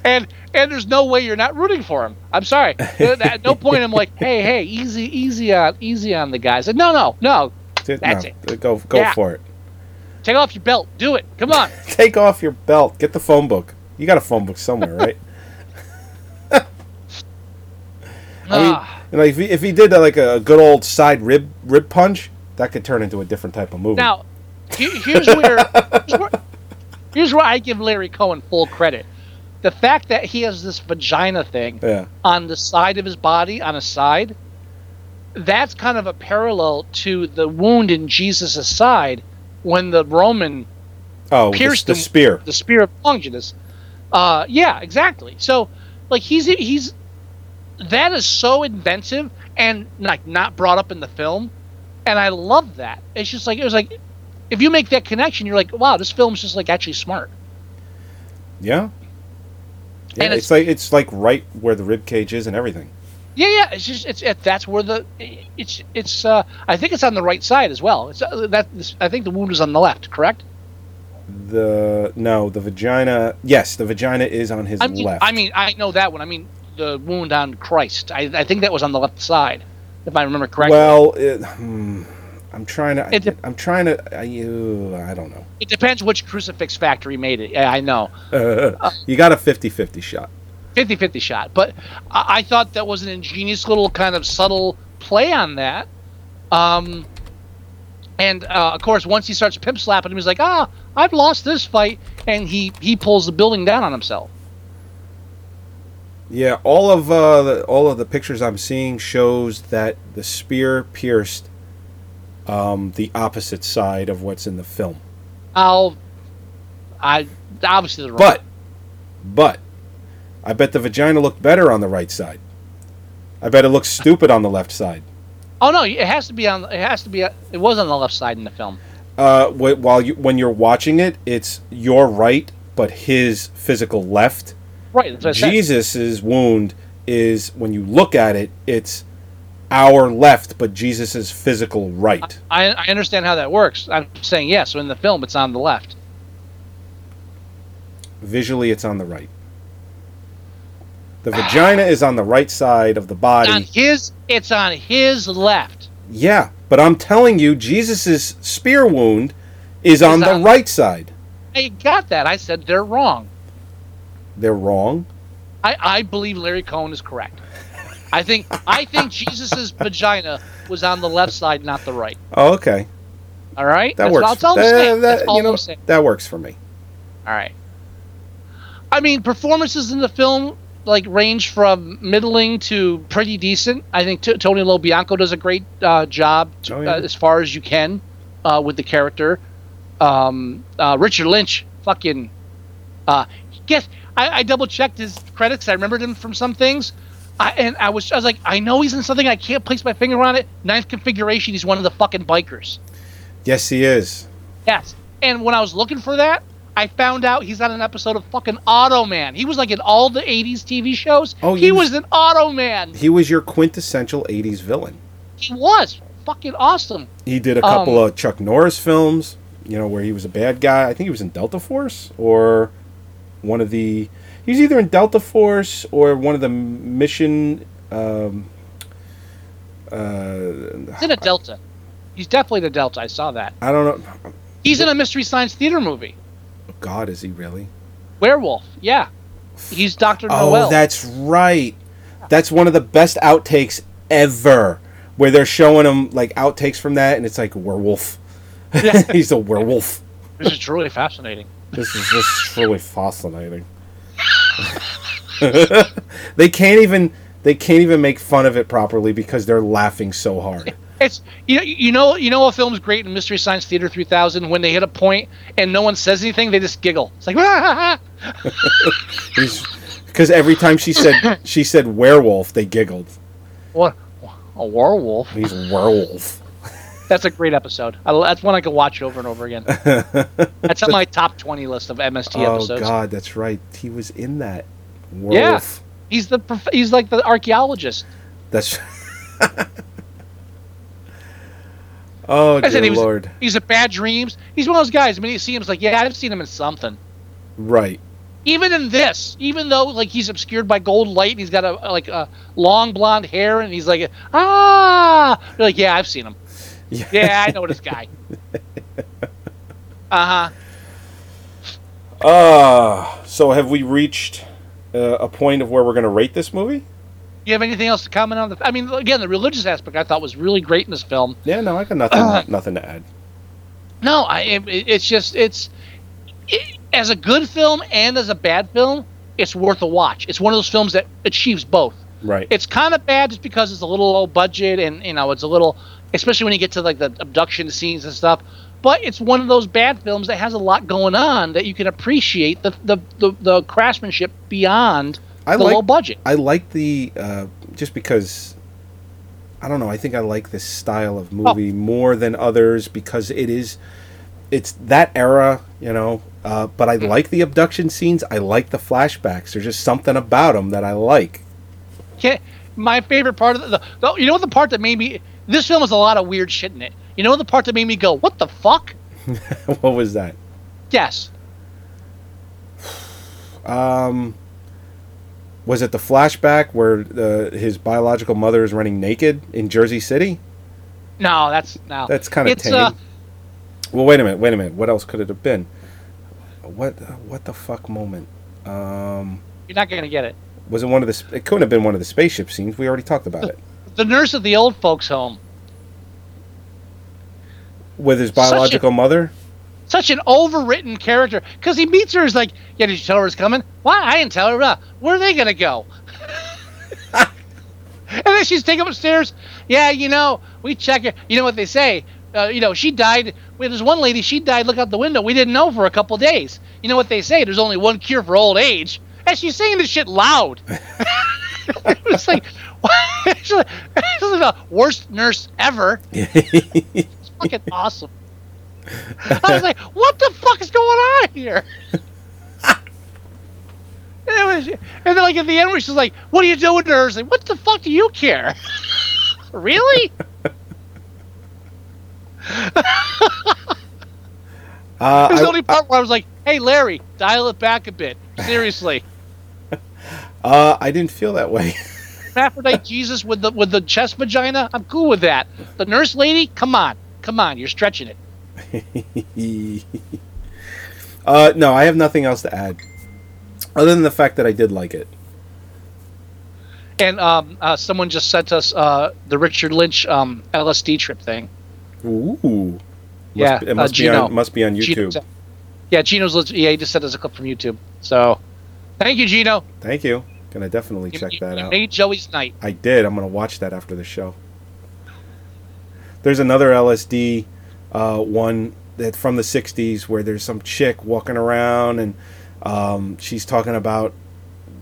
and and there's no way you're not rooting for him. I'm sorry. At no point I'm like, hey, hey, easy, easy on, easy on the guys. Like, no, no, no. That's no, it. Go go Yeah. for it. Take off your belt. Do it. Come on. Take off your belt. Get the phone book. You got a phone book somewhere, right? I mean, Ah, you know, if he, if he did uh, like a good old side rib rib punch, that could turn into a different type of movie. now, here's where, here's where here's where I give Larry Cohen full credit. The fact that he has this vagina thing yeah, on the side of his body, on his side, that's kind of a parallel to the wound in Jesus' side when the Roman oh, the, Pierced the him- spear. the spear of Longinus. Uh, yeah, exactly. So, like, he's he's that is so inventive and like not brought up in the film, and I love that. It's just like it was like if you make that connection, you're like, wow, this film's just like actually smart. Yeah. Yeah, And it's, it's- like it's like right where the rib cage is and everything. Yeah, yeah. It's just it's it, that's where the it's it's uh I think it's on the right side as well. It's uh, that I think the wound is on the left, correct? The no, the vagina. Yes, the vagina is on his I mean, left. I mean, I know that one. I mean, the wound on Christ. I, I think that was on the left side, if I remember correctly. well, it, hmm, I'm trying to. It dep- I'm trying to. I, uh, I don't know. It depends which crucifix factory made it. Yeah, I know. you got a 50-50 shot. 50 50 shot. But I, I thought that was an ingenious little kind of subtle play on that. Um, and uh, of course, once he starts pimp slapping him, he's like, ah, I've lost this fight. And he, he pulls the building down on himself. Yeah, all of uh, the, all of the pictures I'm seeing shows that the spear pierced um, the opposite side of what's in the film. I'll. I obviously the wrong. But, but, I bet the vagina looked better on the right side. I bet it looks stupid on the left side. oh no, it has to be on. It has to be. It was on the left side in the film. Uh, while you when you're watching it, it's your right, but his physical left. Right. That's what I. Jesus's wound is when you look at it, it's our left, but Jesus's physical right. I, I understand how that works. I'm saying yes. So in the film, it's on the left. Visually, it's on the right. The vagina is on the right side of the on body. his, it's on his left. Yeah, but I'm telling you, Jesus's spear wound is on the right side. I got that. I said they're wrong. They're wrong. I, I believe Larry Cohen is correct. I think I think Jesus's vagina was on the left side, not the right. Oh, okay, All right, that that's, works. All That- that- all you know, that works for me. All right. I mean, performances in the film like range from middling to pretty decent. I think T- Tony Lo Bianco does a great uh, job Oh, yeah. uh, as far as you can. uh, with the character. Um, uh, Richard Lynch, fucking, uh, guess I, I double checked his credits. I remembered him from some things. I, and I was, I was like, I know he's in something. I can't place my finger on it. Ninth configuration. He's one of the fucking bikers. Yes, he is. Yes. And when I was looking for that, I found out he's on an episode of fucking Automan. He was like in all the '80s TV shows. Oh, he he was was- an Automan. He was your quintessential '80s villain. He was fucking awesome. He did a couple Um, of Chuck Norris films, you know, where he was a bad guy. I think he was in Delta Force or one of the. He was either in Delta Force or one of the mission. Um, uh, He's in a Delta. He's definitely the Delta. I saw that. I don't know. He's in a Mystery Science Theater movie. God, is he really? Werewolf. Yeah. He's Doctor Oh, Noel. that's right. That's one of the best outtakes ever, where they're showing him like outtakes from that, and it's like werewolf. He's a werewolf. This is truly fascinating. This is just truly fascinating. they can't even they can't even make fun of it properly because they're laughing so hard. It's you know you know you know a film's great in Mystery Science Theater 3000 when they hit a point and no one says anything they just giggle. It's like Because every time she said she said werewolf, they giggled. what a werewolf. He's werewolf. That's a great episode. I, that's one I could watch over and over again. That's on my top 20 list of MST Oh episodes. Oh God, that's right. He was in that Yeah. He's the he's like the archaeologist. That's. oh I dear he was, lord! He's a bad dreams. He's one of those guys. When you see him, it's like, yeah, I've seen him in something. Right. Even in this, even though like he's obscured by gold light and he's got a like a long blonde hair and he's like, ah, you're like, yeah, I've seen him. Yeah. Yeah, I know this guy. Uh huh. Uh, so have we reached uh, a point of where we're going to rate this movie? You have anything else to comment on? The, I mean, again, the religious aspect I thought was really great in this film. Yeah, no, I got nothing nothing to add. No, I it, it's just it's it, as a good film and as a bad film, it's worth a watch. It's one of those films that achieves both. Right. It's kind of bad just because it's a little low budget and you know it's a little, especially when you get to like the abduction scenes and stuff. But it's one of those bad films that has a lot going on that you can appreciate the the, the, the craftsmanship beyond I the like low budget. I like the uh, just because I don't know. I think I like this style of movie more than others because it is it's that era, you know. Uh, but I like the abduction scenes. I like the flashbacks. There's just something about them that I like. Can't, my favorite part of the, the, you know the part that made me this film has a lot of weird shit in it. You know the part that made me go, what the fuck? what was that? Yes. Um, was it the flashback where uh, his biological mother is running naked in Jersey City? No, that's no. That's kind of It's, tame. uh, well, wait a minute. Wait a minute. What else could it have been? What what the fuck moment? Um, You're not gonna get it. was it one of the? It couldn't have been one of the spaceship scenes. We already talked about it The nurse at the old folks' home. with his Such a- biological mother. Such an overwritten character because he meets her. He's like, "Yeah, did you tell her it's coming? Why? I didn't tell her. Uh, Where are they gonna go?" and then she's taken upstairs. Yeah, you know, we check it. You know what they say? Uh, you know, she died. Well, there's one lady. She died. Look out the window. We didn't know for a couple days. You know what they say? There's only one cure for old age. And she's saying this shit loud. it was like, it's like the worst nurse ever. It's fucking awesome. I was like, what the fuck is going on here? and, it was, and then, like, at the end, where she's like, what are you doing to her? Like, what the fuck do you care? really? Uh, It was I- the only part where I was like, hey, Larry, dial it back a bit. Seriously. uh, I didn't feel that way. Hermaphrodite Jesus with the with the chest vagina, I'm cool with that. The nurse lady, come on. Come on, you're stretching it. uh, no, I have nothing else to add, other than the fact that I did like it. And um, uh, someone just sent us uh, the Richard Lynch um, LSD trip thing. Ooh. Must Yeah, be- it must uh, be on must be on YouTube. sent- yeah, Gino's. Yeah, he just sent us a clip from YouTube. So, thank you, Gino. Thank you. Gonna definitely You- check you- that you out. Made Joey's night. I did. I'm gonna watch that after the show. There's another LSD uh, one that from the '60s where there's some chick walking around and um, she's talking about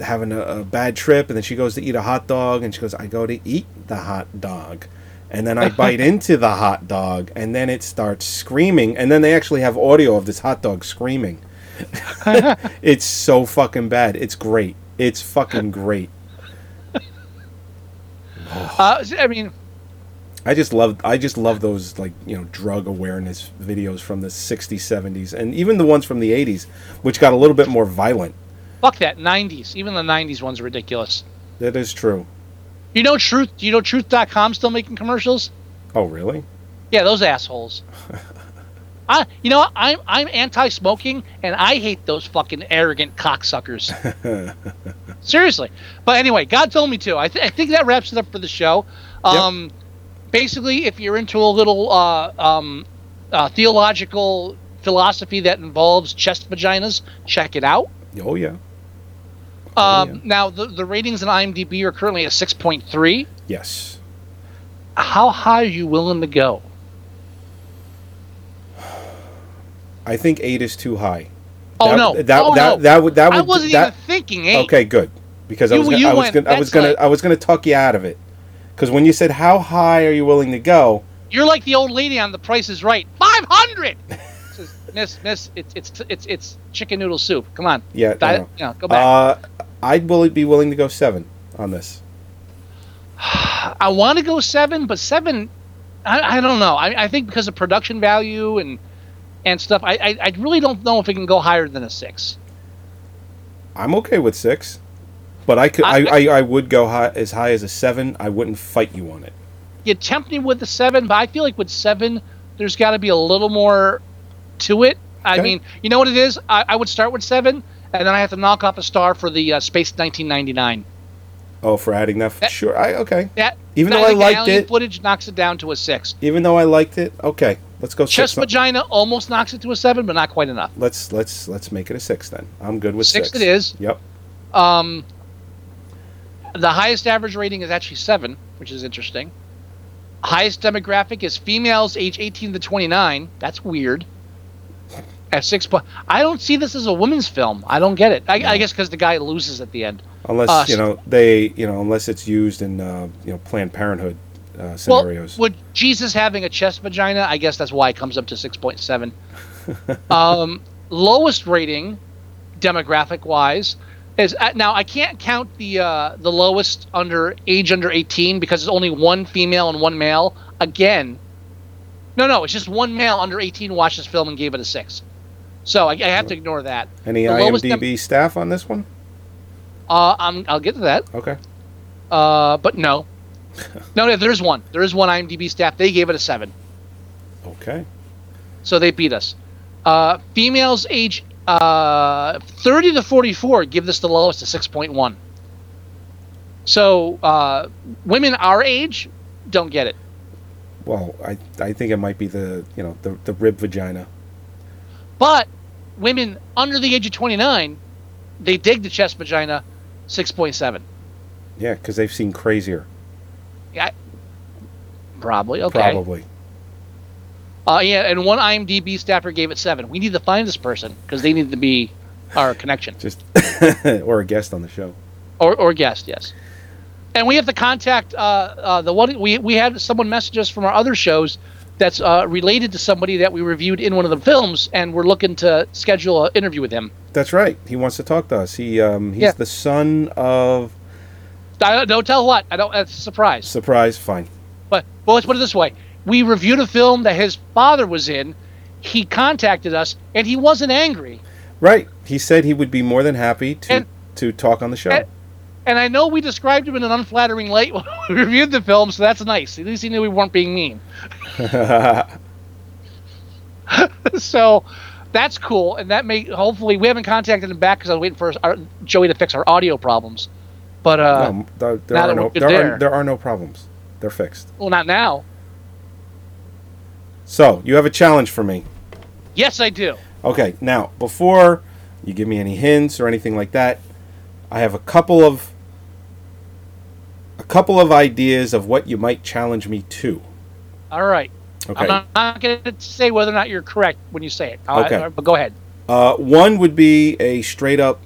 having a, a bad trip, and then she goes to eat a hot dog, and she goes, "I go to eat the hot dog." And then I bite into the hot dog, and then it starts screaming. And then they actually have audio of this hot dog screaming. it's so fucking bad. It's great. It's fucking great. Uh, I mean, I just love I just love those like you know drug awareness videos from the 60s 70s and even the ones from the 80s which got a little bit more violent fuck that. 90s. Even the 90s ones are ridiculous. that is true You know Truth? You know Truth.com still making commercials? oh really Yeah, those assholes. I, you know. I'm I'm anti-smoking, and I hate those fucking arrogant cocksuckers. Seriously. But anyway, God told me to. I, th- I think that wraps it up for the show. Um, Basically, if you're into a little uh, um, uh, theological philosophy that involves chest vaginas, check it out. oh yeah Um, yeah. Now, the, the ratings on IMDb are currently at 6.3. yes How high are you willing to go? I think 8 is too high Oh that, no! that oh, that, no. that would that would I wasn't that, even thinking eight. Okay, good. Because I was gonna, you I was went- gonna, I was gonna like- I was gonna tuck you out of it. Because when you said how high are you willing to go, You're like the old lady on The Price is Right. Five hundred. miss, miss, it's it's it's it's chicken noodle soup. Come on. yeah, Di- no. you know, go back. uh, I'd will be willing to go seven on this. I want to go seven, but seven, I, I don't know. I, I think because of production value and and stuff, I, I I really don't know if it can go higher than a six. I'm okay with six, but I could I, I- I, I would go high, as high as a seven. I wouldn't fight you on it. You tempt me with the seven, but I feel like with seven, there's got to be a little more to it. I Okay. mean, you know what it is? I, I would start with seven, and then I have to knock off a star for the uh, Space 1999. Oh, for adding that, That- sure. I okay. That Even though I liked it- footage knocks it down to a six. Even though I liked it, okay. Let's go Chest vagina almost knocks it to a seven, but not quite enough. Let's let's let's make it a six then. I'm good with Six six. it is. Yep. Um, the highest average rating is actually seven, which is interesting. Highest demographic is females age 18 to 29. That's weird. At six point, I don't see this as a women's film. I don't get it. I, I guess because the guy loses at the end. Unless Uh, you know they you know unless it's used in uh, you know Planned Parenthood uh, scenarios. Well, with Jesus having a chest vagina, I guess that's why it comes up to 6.7. um, lowest rating, demographic wise, is uh, now I can't count the uh, the lowest under age under 18 because it's only one female and one male. Again, no, no, it's just one male under 18 watched this film and gave it a six. So I, I have to ignore that. Any the IMDb dem- staff on this one? Uh, I'm, I'll get to that. Okay. Uh, but no, no, no, there's one. There is one IMDb staff. They gave it a seven. Okay. So they beat us. Uh, females age uh, 30 to 44 give this the lowest to 6.1. So uh, women our age don't get it. Well, I I think it might be the you know the the rib vagina. But women under the age of 29, they dig the chest vagina 6.7. Yeah, because they've seen crazier. Yeah, probably. Okay. Probably. Uh, yeah, and one IMDb staffer gave it seven. We need to find this person because they need to be our connection. Just or a guest on the show. or, or guest, yes. And we have to contact uh, uh, the one we we had someone message us from our other shows that's uh, related to somebody that we reviewed in one of the films, and we're looking to schedule an interview with him. That's right. He wants to talk to us. He um he's Yeah. the son of I don't, don't tell what. I don't. That's a surprise. surprise. Fine. But well, let's put it this way: we reviewed a film that his father was in. He contacted us, and he wasn't angry. Right. He said he would be more than happy to And- to talk on the show. and- And I know we described him in an unflattering light when we reviewed the film, so that's nice. At least he knew we weren't being mean. so that's cool, and that may hopefully we haven't contacted him back because I was waiting for our, Joey to fix our audio problems. But uh, no, there, there are no there, there. are, there are no problems. They're fixed. well, not now. So you have a challenge for me. Yes, I do. Okay, now before you give me any hints or anything like that, I have a couple of a couple of ideas of what you might challenge me to. All right. Okay. I'm not going to say whether or not you're correct when you say it. Uh, Okay. but go ahead. Uh, one would be a straight up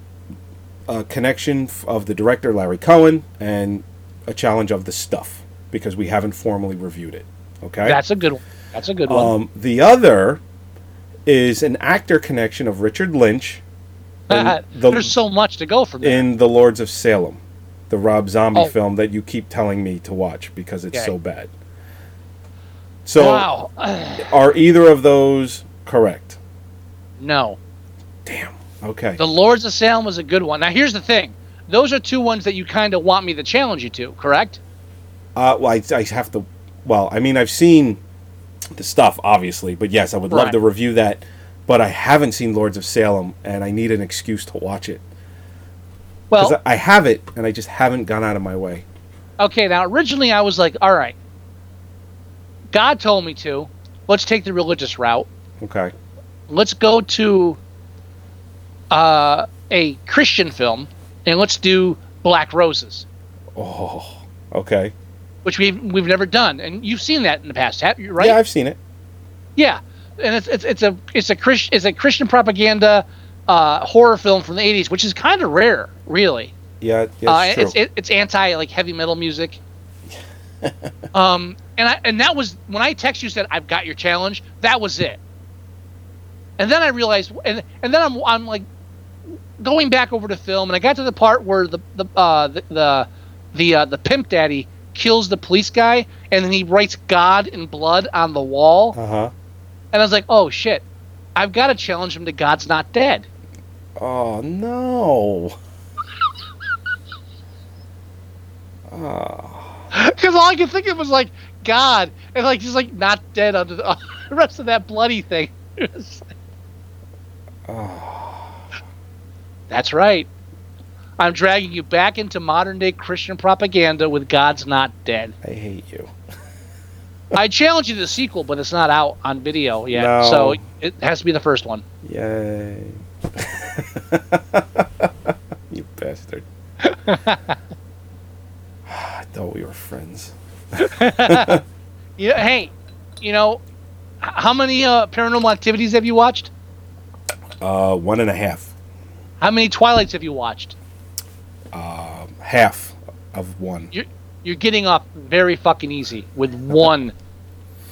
uh, connection of the director Larry Cohen and a challenge of the stuff because we haven't formally reviewed it. Okay. That's a good one. That's a good one. um, the other is an actor connection of Richard Lynch the- There's so much to go from there. in The Lords of Salem, the Rob Zombie Oh. film that you keep telling me to watch because it's Okay. so bad. So, wow. are either of those correct? no. Damn. Okay. The Lords of Salem was a good one. Now, here's the thing. Those are two ones that you kind of want me to challenge you to, correct? Uh, well, I, I have to. Well, I mean, I've seen the stuff, obviously, but yes, I would love to review that. But I haven't seen Lords of Salem, and I need an excuse to watch it Well, I I have it, and I just haven't gone out of my way. okay, now, originally I was like, all right, God told me to. Let's take the religious route. Okay. Let's go to uh, a Christian film, and let's do Black Roses, Oh. Okay. which we've, we've never done. And you've seen that in the past, have you, right? Yeah, I've seen it. Yeah, and it's it's, it's a it's a Christ, it's a Christian propaganda uh, horror film from the '80s, which is kind of rare, really. Yeah, yeah uh, it's it, it's anti like heavy metal music. um, and I and that was when I text you said I've got your challenge. That was it. And then I realized, and and then I'm I'm like going back over the film, and I got to the part where the the uh, the the the, uh, the pimp daddy kills the police guy, and then he writes God in blood on the wall. uh huh. And I was like, oh shit, I've got to challenge him to God's not dead. Oh no. Oh. Because all I could think of was like God, and like he's like not dead under the, the rest of that bloody thing. Like- That's right. I'm dragging you back into modern day Christian propaganda with God's not dead. I hate you. I challenge you to the sequel, but it's not out on video yet, No. so it has to be the first one. Yay. you bastard. I thought we were friends. Yeah, hey, you know, how many uh, paranormal activities have you watched? Uh, one and a half. How many Twilights have you watched? Half of one. You're you're getting off very fucking easy with one.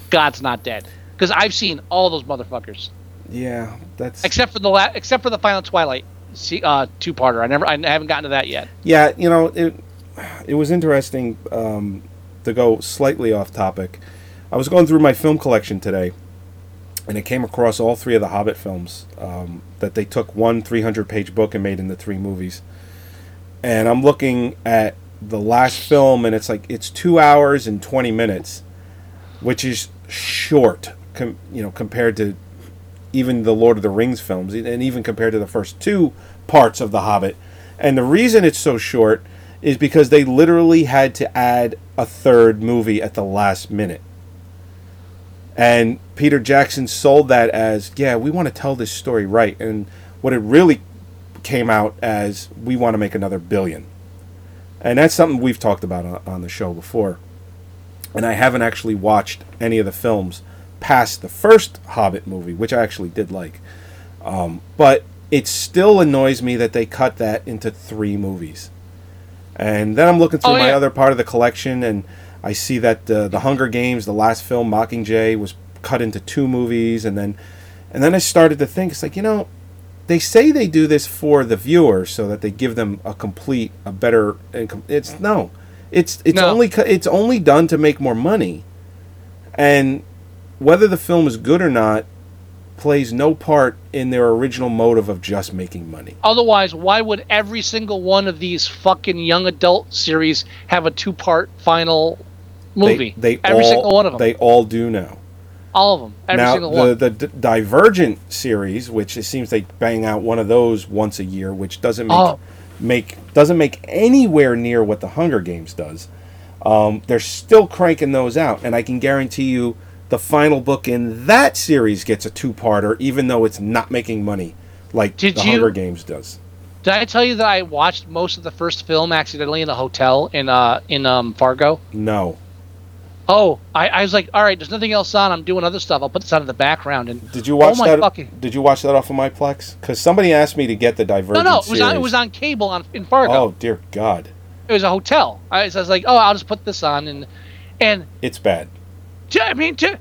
God's not dead because I've seen all those motherfuckers Yeah, that's. except for the la- except for the final Twilight see, uh, two parter. I never I haven't gotten to that yet. Yeah, you know, it it was interesting um, to go slightly off topic. I was going through my film collection today, and it came across all three of the Hobbit films um, that they took one 300 page book and made into three movies. And I'm looking at the last film, and it's like it's two hours and 20 minutes, which is short, com- you know, compared to even the Lord of the Rings films, and even compared to the first two parts of The Hobbit. And the reason it's so short is because they literally had to add a third movie at the last minute. And Peter Jackson sold that as, yeah, we want to tell this story right. And what it really came out as, we want to make another billion. And that's something we've talked about on, on the show before. And I haven't actually watched any of the films past the first Hobbit movie, which I actually did like. Um, but it still annoys me that they cut that into three movies. And then I'm looking through Oh, my other part of the collection, and I see that uh, the Hunger Games, the last film, Mockingjay, was cut into two movies, and then, and then I started to think, it's like you know, they say they do this for the viewer so that they give them a complete, a better. and It's no, it's it's No. only it's only done to make more money, and whether the film is good or not plays no part in their original motive of just making money. Otherwise, why would every single one of these fucking young adult series have a two part final movie? They, they every all, single one of them. They all do now. All of them. Every now single the one. the D- Divergent series, which it seems they bang out one of those once a year, which doesn't make Oh. make doesn't make anywhere near what the Hunger Games does. Um, they're still cranking those out, and I can guarantee you, the final book in that series gets a two-parter, even though it's not making money like Did the you- Hunger Games does. Did I tell you that I watched most of the first film accidentally in a hotel in uh in um Fargo? No, Oh, I, I was like, all right, there's nothing else on. I'm doing other stuff. I'll put this on in the background. And Did you watch oh that? fucking Did you watch that off of my Plex? Because somebody asked me to get the no, Divergent no, it was on. It was on cable on in Fargo. Oh dear God, It was a hotel. I, so I was like, oh, I'll just put this on, and and it's bad. to, I mean, to,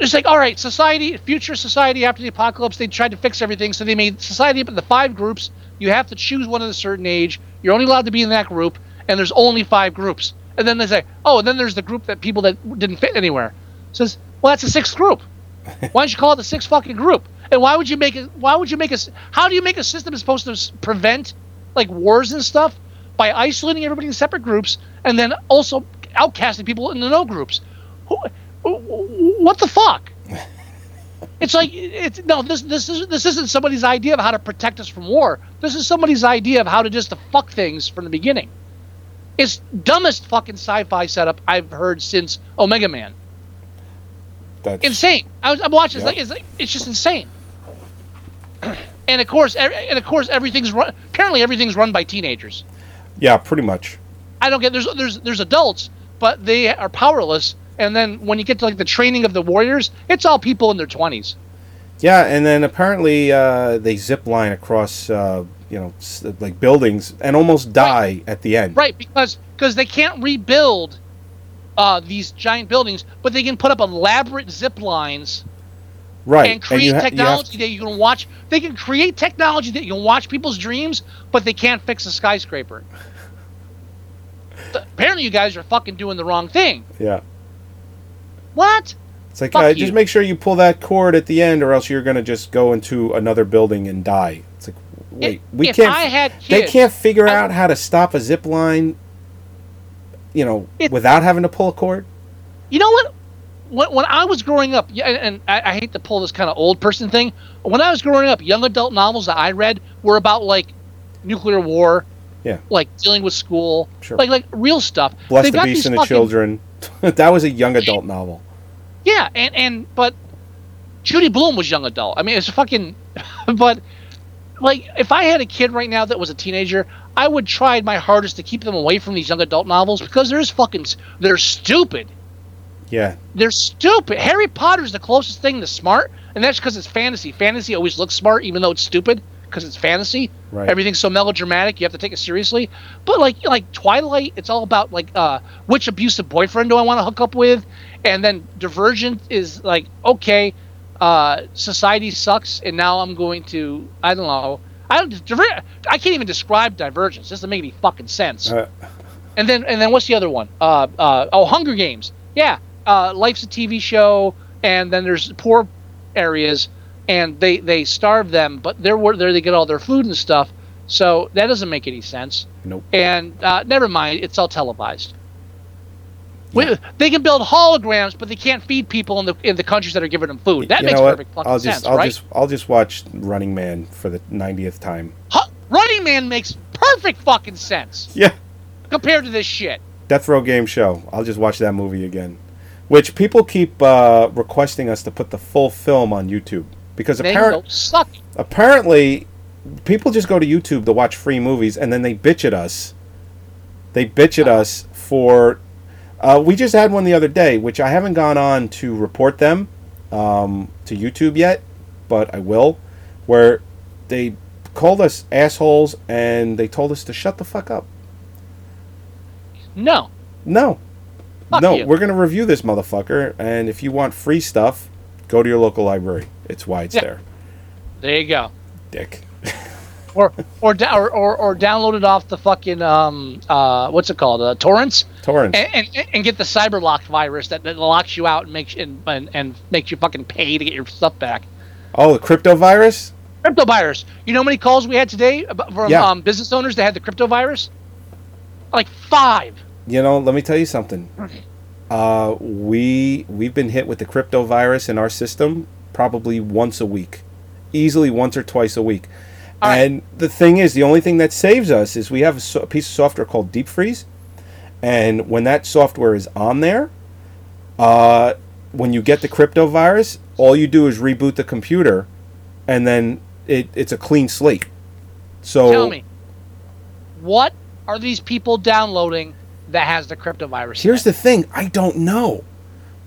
it's like, all right, society, future society after the apocalypse, they tried to fix everything, so they made society up into five groups. You have to choose one at a certain age. You're only allowed to be in that group, and there's only five groups. And then they say, oh, and then there's the group that people that didn't fit anywhere. says, well, that's the sixth group. Why don't you call it the sixth fucking group? And why would you make it? Why would you make a? How do you make a system that's supposed to prevent like wars and stuff by isolating everybody in separate groups and then also outcasting people into no groups? Who, what the fuck? It's like it's no. This this is this isn't somebody's idea of how to protect us from war. This is somebody's idea of how to just to fuck things from the beginning. It's dumbest fucking sci-fi setup I've heard since Omega Man. That's Insane. I was I'm watching. Yeah. It's, like, it's like it's just insane. And of course, ev- and of course, everything's run. Apparently, everything's run by teenagers. yeah, pretty much. I don't get. There's there's there's adults, but they are powerless. And then when you get to like the training of the warriors, it's all people in their twenties. Yeah, and then apparently uh, they zip line across, uh, you know, like buildings and almost die at the end. Right, because because they can't rebuild uh, these giant buildings, but they can put up elaborate zip lines Right. and create you ha- you technology to- that you can watch. They can create technology that you can watch people's dreams, but they can't fix a skyscraper. Apparently, you guys are fucking doing the wrong thing. yeah. What? It's like uh, just make sure you pull that cord at the end, or else you're gonna just go into another building and die. It's like, wait, we if can't. I had they can't figure I- out how to stop a zip line. You know, It- without having to pull a cord. You know what? When, when I was growing up, yeah, and, and I, I hate to pull this kind of old person thing. When I was growing up, young adult novels that I read were about like nuclear war, Yeah. like dealing with school, Sure. like like real stuff. Bless They've the beast and the fucking- children. that was a young adult novel. Yeah, and and but Judy Blume was young adult. I mean, it's fucking. But like, if I had a kid right now that was a teenager, I would try my hardest to keep them away from these young adult novels because there's fucking they're stupid. Yeah, They're stupid. Harry Potter's the closest thing to smart, and that's because it's fantasy. Fantasy always looks smart, even though it's stupid, because it's fantasy. Right. Everything's so melodramatic, you have to take it seriously. But like like Twilight, it's all about like uh, which abusive boyfriend do I want to hook up with, and then Divergent is like okay, uh, society sucks, and now I'm going to I don't know. I don't. Diver- I can't even describe Divergence. This doesn't make any fucking sense. Uh, And then and then what's the other one? Uh, uh, oh, Hunger Games. Yeah, uh, Life's a TV show, and then there's poor areas, and they they starve them, but they're where there they get all their food and stuff. So that doesn't make any sense. Nope. And uh, never mind, it's all televised. We, they can build holograms, but they can't feed people in the in the countries that are giving them food. That you makes perfect fucking I'll just sense, I'll right? just I'll just watch Running Man for the 90th time. Hu- Running Man makes perfect fucking sense Yeah. compared to this shit. Death Row Game Show. I'll just watch that movie again. Which people keep uh, requesting us to put the full film on YouTube because They apparent, go suck. it. apparently people just go to YouTube to watch free movies and then they bitch at us. They bitch at us for. Uh, we just had one the other day, which I haven't gone on to report them um, to YouTube yet, but I will. Where they called us assholes and they told us to shut the fuck up. No. No. Fuck no, you. we're going to review this motherfucker, and if you want free stuff, go to your local library. It's why it's Yeah. there. There you go. Dick. Or or, or or or download it off the fucking um uh what's it called uh, torrents Torrents. and, and and get the cyberlock virus that, that locks you out and makes and, and and makes you fucking pay to get your stuff back. oh, the crypto virus? Crypto virus. You know how many calls we had today from Yeah. um, business owners that had the crypto virus? Like five. You know, let me tell you something. Uh, we we've been hit with the crypto virus in our system probably once a week, easily once or twice a week. Right. And the thing is, the only thing that saves us is we have a, so- a piece of software called Deep Freeze, and when that software is on there, uh, when you get the crypto virus, all you do is reboot the computer, and then it, it's a clean slate. So Tell me, what are these people downloading that has the crypto virus? Here's the thing I don't know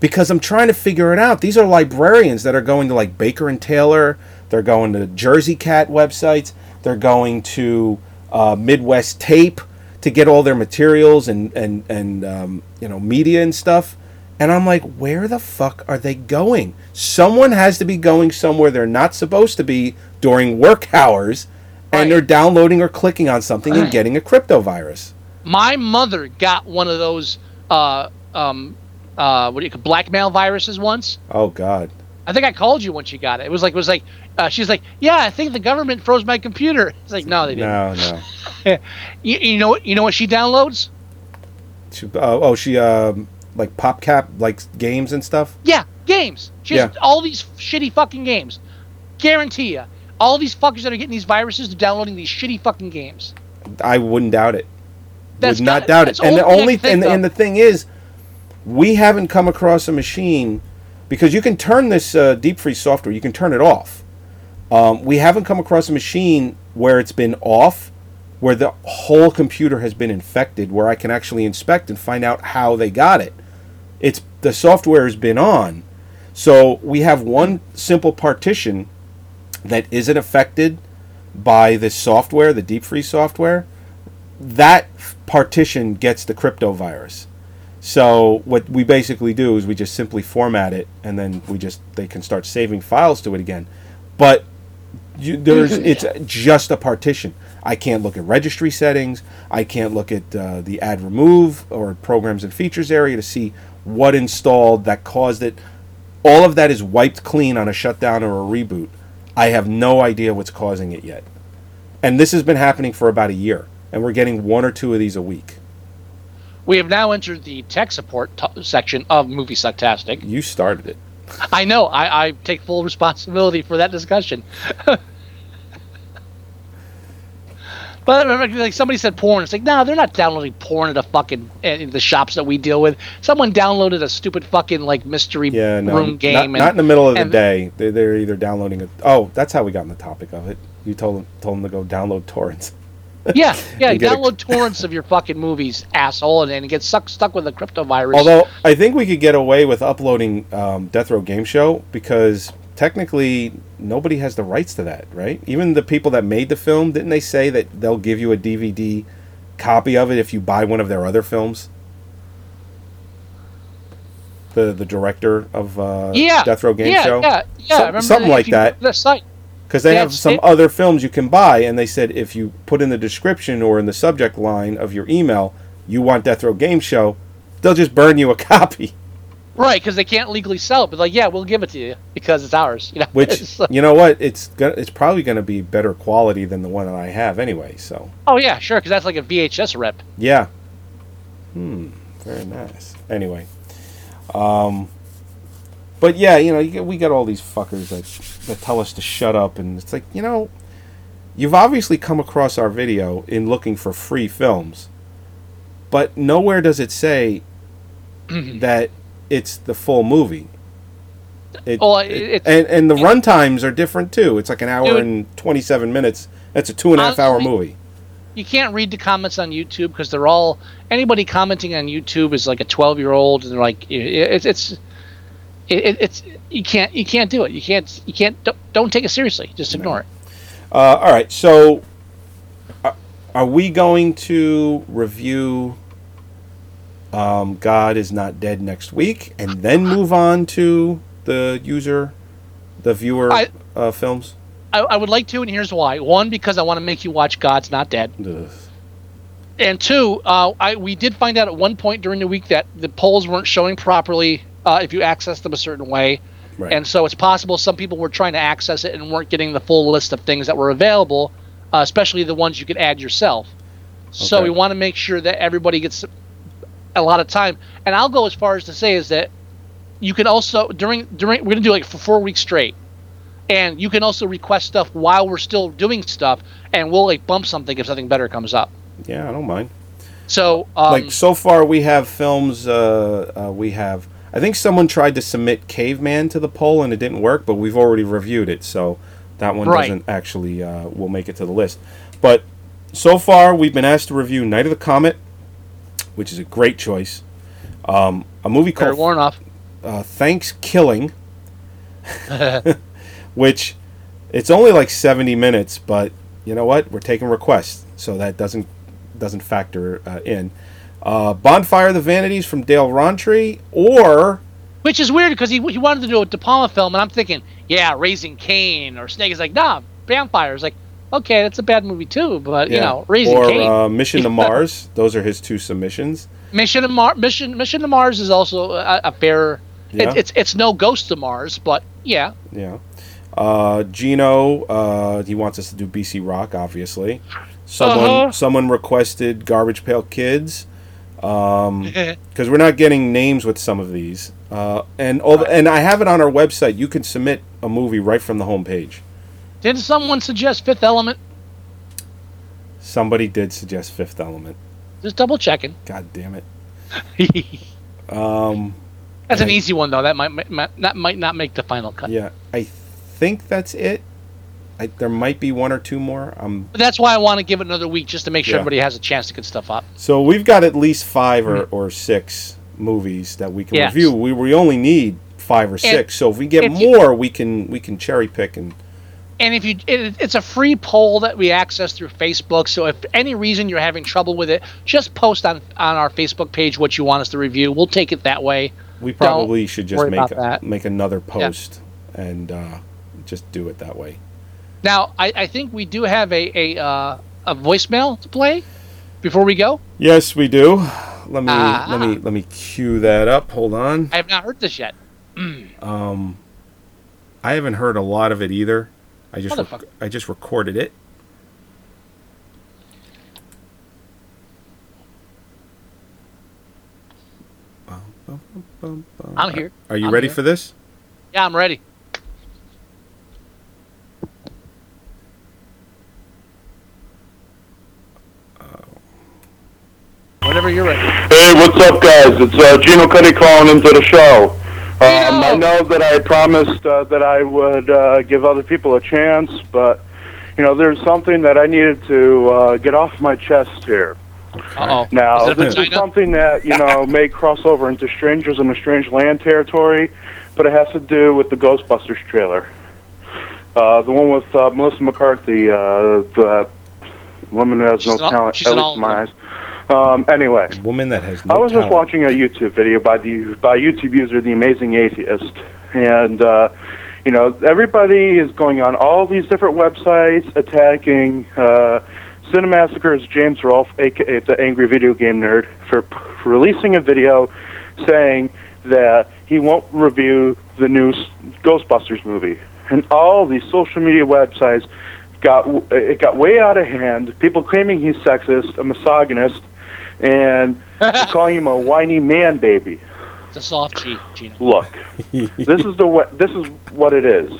because I'm trying to figure it out. These are librarians that are going to like Baker and Taylor, they're going to JerseyCat websites, they're going to uh, Midwest Tape to get all their materials and, and, and um, you know, media and stuff. And I'm like, where the fuck are they going? Someone has to be going somewhere they're not supposed to be during work hours, and they're downloading or clicking on something and getting a crypto virus. My mother got one of those uh, um, uh, what do you call blackmail viruses once. Oh, God. I think I called you when she got it. It was like it was like uh, she's like, yeah, I think the government froze my computer. It's like, no, they didn't. No, no. You, you know what? You know what she downloads? She, oh, oh, she um like PopCap like games and stuff. Yeah, games. She has Yeah. all these shitty fucking games. Guarantee you, All these fuckers that are getting these viruses are downloading these shitty fucking games. I wouldn't doubt it. That's Would not doubt it. And the only I only can think and, and the thing is, we haven't come across a machine because you can turn this uh, deep freeze software. You can turn it off. Um, we haven't come across a machine where it's been off, where the whole computer has been infected, where I can actually inspect and find out how they got it. It's the software has been on, so we have one simple partition that isn't affected by this software, the deep freeze software. That partition gets the crypto virus. So what we basically do is we just simply format it, and then we just they can start saving files to it again. But you, there's it's just a partition. I can't look at registry settings. I can't look at uh, the add remove or programs and features area to see what installed that caused it. All of that is wiped clean on a shutdown or a reboot. I have no idea what's causing it yet. And this has been happening for about a year, and we're getting one or two of these a week. We have now entered the tech support t- section of Movie Sucktastic. You started it. I know. I, I take full responsibility for that discussion. but like somebody said porn. It's like, no, they're not downloading porn at a fucking in the shops that we deal with. Someone downloaded a stupid fucking like mystery Yeah, no, room game. not, and, not in the middle of the day. They're, they're either downloading it. Oh, that's how we got on the topic of it. You told them told them to go download torrents. Yeah, yeah. get a- download torrents of your fucking movies, asshole, and, and get stuck stuck with the crypto virus. Although I think we could get away with uploading um, Death Row Game Show because technically nobody has the rights to that, right? Even the people that made the film didn't they say that they'll give you a DVD copy of it if you buy one of their other films? The the director of uh, yeah, Death Row Game yeah, Show, Yeah, yeah, Remember something if like that. The site. Because they have some other films you can buy, and they said if you put in the description or in the subject line of your email you want Death Row Game Show, they'll just burn you a copy. Right, because they can't legally sell it. But like, yeah, we'll give it to you because it's ours. You know, Which you know what? It's gonna, it's probably going to be better quality than the one that I have anyway. So oh yeah, sure, because that's like a VHS rep. yeah. Hmm. Very nice. Anyway, um, but yeah, you know, you get, we got all these fuckers that that tell us to shut up, and it's like you know, you've obviously come across our video in looking for free films, but nowhere does it say that it's the full movie. It, Well, it- it- and and the run times are different too. It's like an hour and twenty seven minutes. That's a two and a half hour movie. You can't read the comments on YouTube because they're all anybody commenting on YouTube is like a twelve year old, and they're like, it's it's it, it, it's you can't you can't do it. You can't you can't don't, don't take it seriously. Just ignore it. Uh, all right, so uh, are we going to review um, God is Not Dead next week and then move on to the user, the viewer I- uh, films? I, I would like to, and here's why. One, because I want to make you watch God's Not Dead. Ugh. and two, uh, I we did find out at one point during the week that the polls weren't showing properly uh, if you access them a certain way, Right. and so it's possible some people were trying to access it and weren't getting the full list of things that were available, uh, especially the ones you could add yourself. So we want to make sure that everybody gets a lot of time. And I'll go as far as to say is that you can also during during we're gonna do like for four weeks straight, and you can also request stuff while we're still doing stuff, and we'll like bump something if something better comes up. yeah, I don't mind. So, um, like so far, we have films. Uh, uh, we have. I think someone tried to submit Caveman to the poll and it didn't work, but we've already reviewed it, so that one Right. doesn't actually uh, will make it to the list. But so far, we've been asked to review Night of the Comet, which is a great choice. Um, a movie Fair called warn off. uh, ThanksKilling, which it's only like 70 minutes, but you know what? We're taking requests, so that doesn't doesn't factor uh, in. Uh, Bonfire of the Vanities from Dale Rountree, or Which is weird because he, he wanted to do a De Palma film, and I'm thinking, yeah, Raising Cain or Snake. Is like, nah, Vampire. Is like, okay, that's a bad movie too, but you know, Raising or Cain. uh, Mission to Mars. Those are his two submissions. Mission to Mars. Mission Mission to Mars is also a, a fair. Yeah. It, it's it's no Ghosts of Mars, but yeah. Yeah. Uh, Gino, uh, he wants us to do BC Rock, obviously. Someone, Uh-huh. someone requested Garbage Pail Kids, because we're not getting names with some of these. Uh, and all, and I have it on our website. You can submit a movie right from the homepage. Did someone suggest Fifth Element? Somebody did suggest Fifth Element. Just double checking. God damn it. Um, that's an easy one though. That might, might that might not make the final cut. Yeah, I think that's it. I, there might be one or two more. Um, But that's why I want to give it another week just to make sure Yeah. everybody has a chance to get stuff up. So we've got at least five or, or six movies that we can Yes. review. We, we only need five or six. So if we get if you- more, we can we can cherry pick and And if you, it, it's a free poll that we access through Facebook. So if any reason you're having trouble with it, just post on on our Facebook page what you want us to review. We'll take it that way. we probably should just make a, make another post and uh, just do it that way. Now, I, I think we do have a a, uh, a voicemail to play before we go. Yes, we do. Let me Ah. let me let me cue that up. Hold on. I have not heard this yet. Um, I haven't heard a lot of it either. I just rec- I just recorded it. I'm here. Are you I'm ready here. for this? Yeah, I'm ready. Whenever you're ready. Hey, what's up, guys? It's uh, Gino Cuddy calling into the show. Um, I know that I promised uh, that I would uh, give other people a chance, but you know, there's something that I needed to uh, get off my chest here. Uh oh. Now, is it a this is something that you know may cross over into strangers in a strange land territory, but it has to do with the Ghostbusters trailer. Uh, the one with uh, Melissa McCarthy, uh, the woman who has She's no an- talent, she's at an least all- in my eyes. Um, anyway, Woman that has no I was just watching a YouTube video by the by YouTube user The Amazing Atheist, and uh, you know everybody is going on all these different websites attacking uh, Cinemassacre's James Rolfe, aka the Angry Video Game Nerd, for p- releasing a video saying that he won't review the new S- Ghostbusters movie, and all these social media websites got it got way out of hand. People claiming he's sexist, a misogynist, and calling him a whiny man baby. It's a soft G, Gino. Look, this is the wa- this is what it is.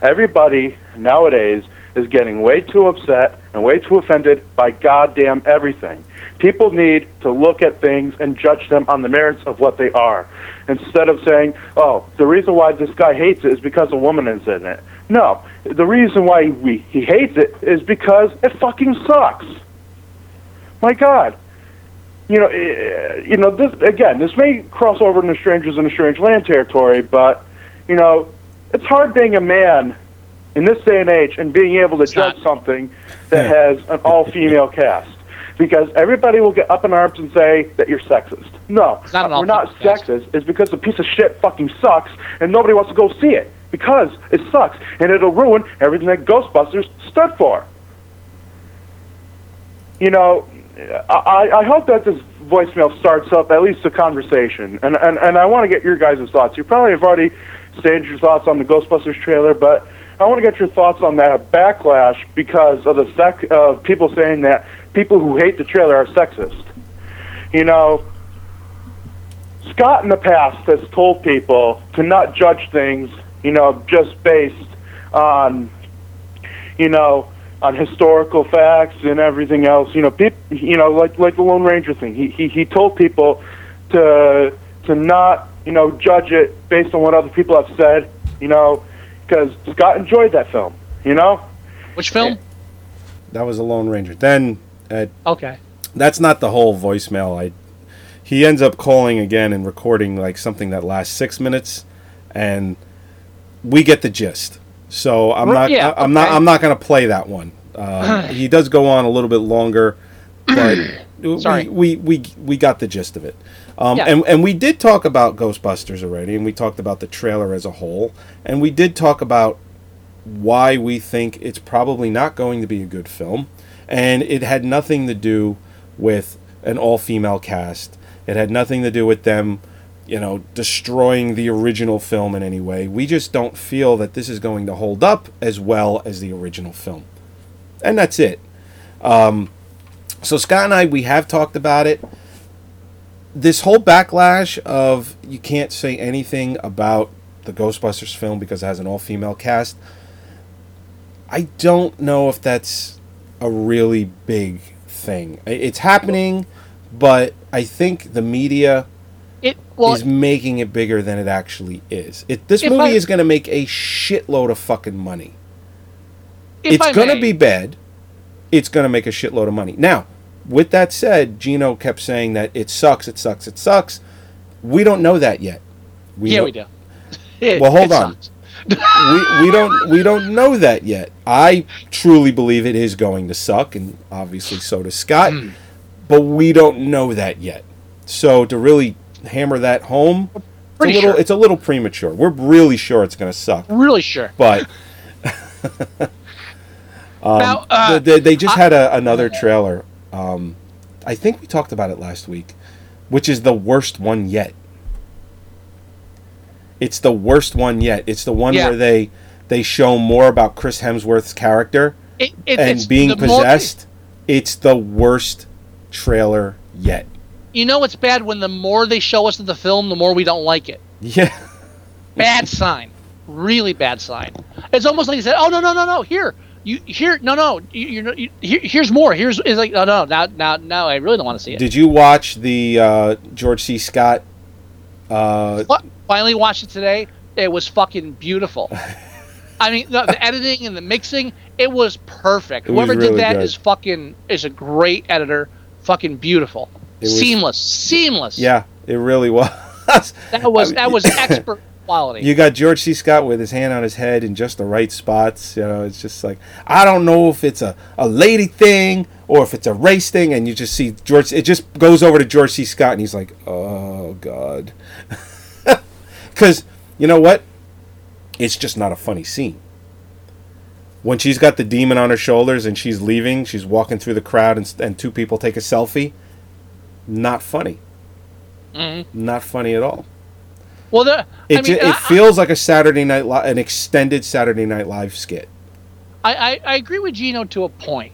Everybody nowadays is getting way too upset and way too offended by goddamn everything. People need to look at things and judge them on the merits of what they are, instead of saying, "Oh, the reason why this guy hates it is because a woman is in it." No, the reason why we, he hates it is because it fucking sucks. My God, you know, eh, you know, this again. This may cross over into strangers in a strange land territory, but you know, it's hard being a man in this day and age and being able to judge something that has an all-female cast. Because everybody will get up in arms and say that you're sexist. No, not we're not cast. sexist. It's because the piece of shit fucking sucks, and nobody wants to go see it because it sucks, and it'll ruin everything that Ghostbusters stood for. You know, I, I hope that this voicemail starts up at least a conversation, and and, and I want to get your guys' thoughts. You probably have already stated your thoughts on the Ghostbusters trailer, but I want to get your thoughts on that backlash because of the sec of people saying that people who hate the trailer are sexist. You know, Scott in the past has told people to not judge things, you know, just based on, you know, on historical facts and everything else. You know, peop, you know, like like the Lone Ranger thing. He he he told people to to not, you know, judge it based on what other people have said. You know, because Scott enjoyed that film. You know, Which film? That was a Lone Ranger. Then uh, Okay. that's not the whole voicemail. I he ends up calling again and recording like something that lasts six minutes, and we get the gist. So I'm not. yeah, I, am not. I'm not going to play that one. Uh, he does go on a little bit longer, but Sorry. we, we we we got the gist of it. Um, Yeah. and and we did talk about Ghostbusters already, and we talked about the trailer as a whole, and we did talk about why we think it's probably not going to be a good film, and it had nothing to do with an all-female cast. It had nothing to do with them, you know, destroying the original film in any way. We just don't feel that this is going to hold up as well as the original film, and that's it. Um, so Scott and I, we have talked about it. This whole backlash of you can't say anything about the Ghostbusters film because it has an all-female cast. I don't know if that's a really big thing. It's happening, but I think the media It well, is making it bigger than it actually is. It, this movie I- is going to make a shitload of fucking money. it's going to be bad. It's going to make a shitload of money. Now, with that said, Gino kept saying that it sucks, it sucks, it sucks. We don't know that yet. We yeah, know- we do. It- Well, hold on. we, we don't we don't know that yet. I truly believe it is going to suck, and obviously so does Scott. Hmm. But we don't know that yet. So to really hammer that home, it's a Pretty little sure. it's a little premature. We're really sure it's going to suck, Really sure. but um, Now, uh, the- the- they just had a, another trailer. Um, I think we talked about it last week, which is the worst one yet. It's the worst one yet. It's the one Yeah. where they they show more about Chris Hemsworth's character It, it, and being the more- possessed. it's the worst trailer yet. You know, it's bad when the more they show us of the film, the more we don't like it. Yeah. Bad sign. Really bad sign. It's almost like he said, "Oh no, no, no, no! Here, you here, no, no, you, you're, you, here, here's more. Here's is like, no, no, now, now, now, I really don't want to see it." Did you watch the uh, George C. Scott? Uh, Fi- Finally watched it today. It was fucking beautiful. I mean, the, the editing and the mixing, it was perfect. It was Whoever really did that good. is fucking is a great editor. Fucking beautiful. Was- seamless, seamless. yeah, it really was. that was that was expert quality. You got George C. Scott with his hand on his head in just the right spots. You know, it's just like I don't know if it's a, a lady thing or if it's a race thing, and you just see George. It just goes over to George C. Scott, and he's like, "Oh God," because you know what? It's just not a funny scene. When she's got the demon on her shoulders and she's leaving, she's walking through the crowd, and, and two people take a selfie. Not funny. Mhm. Not funny at all. Well, the, It, I mean, it I- feels like a Saturday night, li- an extended Saturday Night Live skit. I, I, I agree with Gino to a point.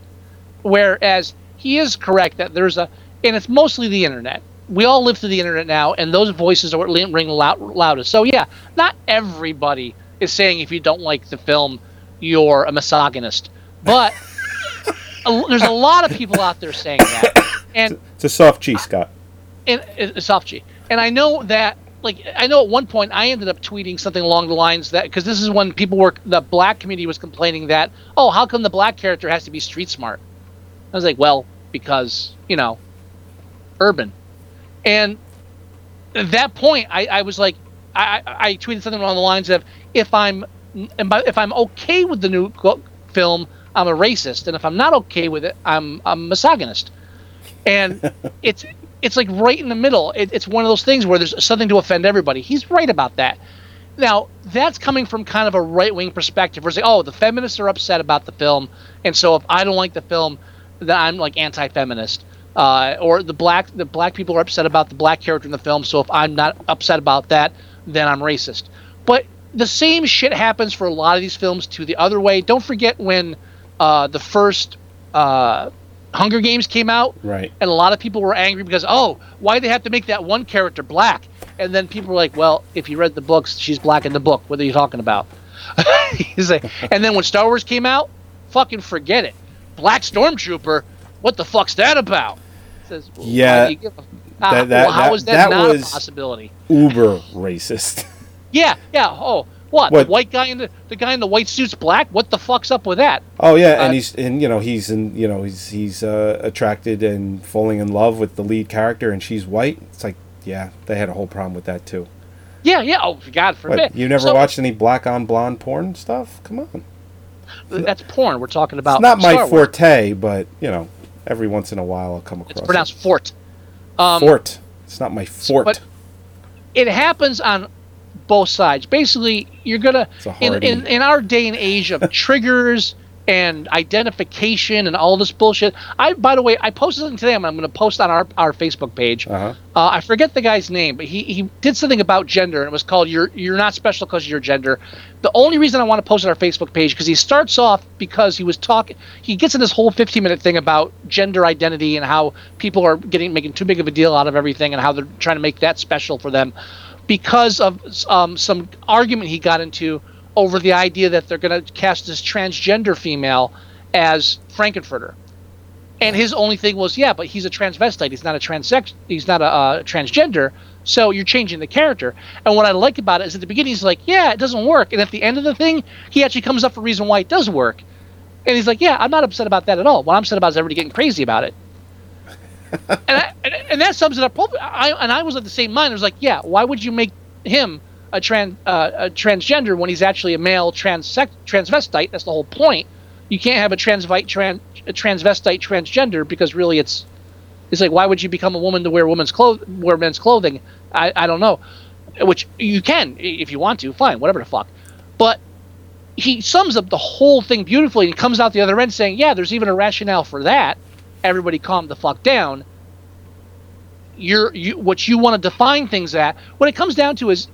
Whereas he is correct that there's a, and it's mostly the internet. We all live through the internet now, and those voices are what ring loud, loudest. So yeah, not everybody is saying if you don't like the film, you're a misogynist. But a, there's a lot of people out there saying that, and It's a soft cheese, Scott. and it's soft G. And I know that, like, I know at one point I ended up tweeting something along the lines that because this is when people were the black community was complaining that, oh, how come the black character has to be street smart? I was like, well, because you know, urban. And at that point, I, I was like, I, I I tweeted something along the lines of, if I'm if I'm okay with the new film, I'm a racist, and if I'm not okay with it, I'm a misogynist. And it's it's like right in the middle. It, it's one of those things where there's something to offend everybody. He's right about that. Now that's coming from kind of a right wing perspective, where it's like, oh, the feminists are upset about the film, and so if I don't like the film, then I'm like anti-feminist. Uh, or the black the black people are upset about the black character in the film, so if I'm not upset about that, then I'm racist. But the same shit happens for a lot of these films to the other way. Don't forget when uh, the first uh, Hunger Games came out, Right. and a lot of people were angry because oh why they have to make that one character black? And then people were like well if you read the books she's black in the book. What are you talking about? He's like, and then when star wars came out fucking forget it. Black stormtrooper? What the fuck's that about? Says, well, Yeah, do you give a- Ah, that- that- well, how that- is that, that not was- a possibility? Uber racist. yeah yeah oh What, What? the white guy in the the guy in the white suit's black? What the fuck's up with that? Oh yeah, and Uh, he's and you know he's in you know he's he's uh, attracted and falling in love with the lead character, and she's white. It's like yeah, they had a whole problem with that too. Yeah, yeah. Oh, God forbid. What, you never So- watched any black on blonde porn stuff? Come on, That's porn. We're talking about. it's not my Star Wars. forte, but you know, every once in a while I'll come across. It's pronounced fort. Um, fort. It's not my fort. but- it happens on both sides. Basically, you're gonna in, in in our day and age of triggers and identification and all this bullshit. I by the way, I posted something today. I'm, I'm going to post on our, our Facebook page. Uh-huh. Uh, I forget the guy's name, but he, he did something about gender, and it was called "You're You're Not Special Because of Your Gender." The only reason I want to post it on our Facebook page because he starts off because he was talking. He gets in this whole 15 minute thing about gender identity and how people are getting making too big of a deal out of everything and how they're trying to make that special for them because of um, some argument he got into over the idea that they're going to cast this transgender female as Frank-N-Furter. And his only thing was, yeah, but he's a transvestite. He's not a transex. He's not a uh, transgender. So you're changing the character. And what I like about it is at the beginning he's like, yeah, it doesn't work. And at the end of the thing, he actually comes up with a reason why it does work. And he's like, yeah, I'm not upset about that at all. What I'm upset about is everybody getting crazy about it. And, I, and, that sums it up. I, and I was of the same mind. I was like, yeah, why would you make him a, trans, uh, a transgender when he's actually a male transvestite? That's the whole point. You can't have a transvite trans, transvestite transgender because really it's it's like why would you become a woman to wear women's clothes wear men's clothing? I, I don't know. Which you can if you want to, fine, whatever the fuck. But he sums up the whole thing beautifully and he comes out the other end saying, Yeah, there's even a rationale for that. Everybody calm the fuck down. You're you what you want to define things at what it comes down to is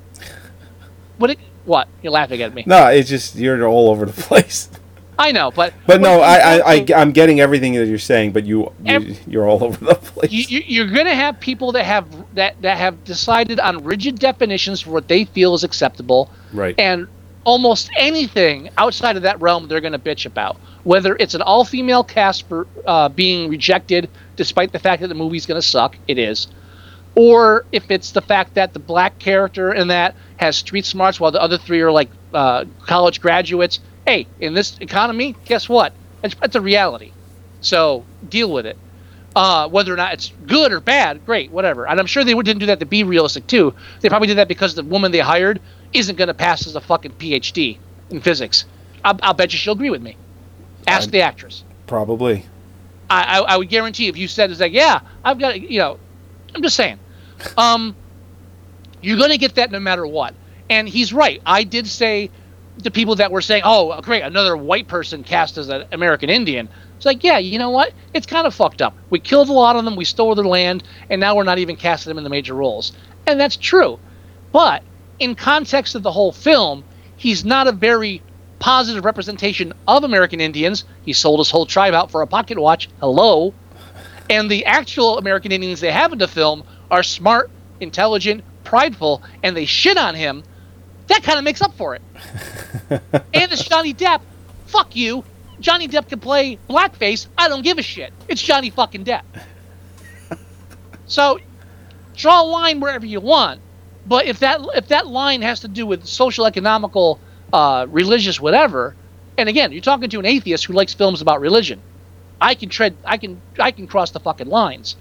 what it what? You're laughing at me. No, it's just you're all over the place. I know, but But no, i i to, i'm getting everything that you're saying, but you, you Ev- you're all over the place. you, you, you're going to have people that have that that have decided on rigid definitions for what they feel is acceptable, right. and almost anything outside of that realm they're going to bitch about. Whether it's an all-female cast for uh, being rejected, despite the fact that the movie's going to suck, it is, or if it's the fact that the black character in that has street smarts while the other three are like uh, college graduates. Hey, in this economy, guess what? It's, it's a reality. So deal with it. Uh, whether or not it's good or bad, great, whatever. And I'm sure they didn't do that to be realistic too. They probably did that because the woman they hired isn't going to pass as a fucking PhD in physics. I'll, I'll bet you she'll agree with me. Ask I'd- the actress. Probably. I, I, I would guarantee if you said it's like, yeah, I've got, you know, I'm just saying, um, you're going to get that no matter what. And he's right. I did say to people that were saying, oh, great, another white person cast as an American Indian. It's like, yeah, you know what? It's kind of fucked up. We killed a lot of them, we stole their land, and now we're not even casting them in the major roles. And that's true. But in context of the whole film, he's not a very positive representation of American Indians. He sold his whole tribe out for a pocket watch. Hello. And the actual American Indians they have in the film are smart, intelligent, prideful, and they shit on him. That kind of makes up for it. and it's Johnny Depp. Fuck you. Johnny Depp can play blackface. I don't give a shit. It's Johnny fucking Depp. So draw a line wherever you want. But if that if that line has to do with social, economical, uh, religious, whatever, and again, you're talking to an atheist who likes films about religion. I can tread, I can, I can cross the fucking lines.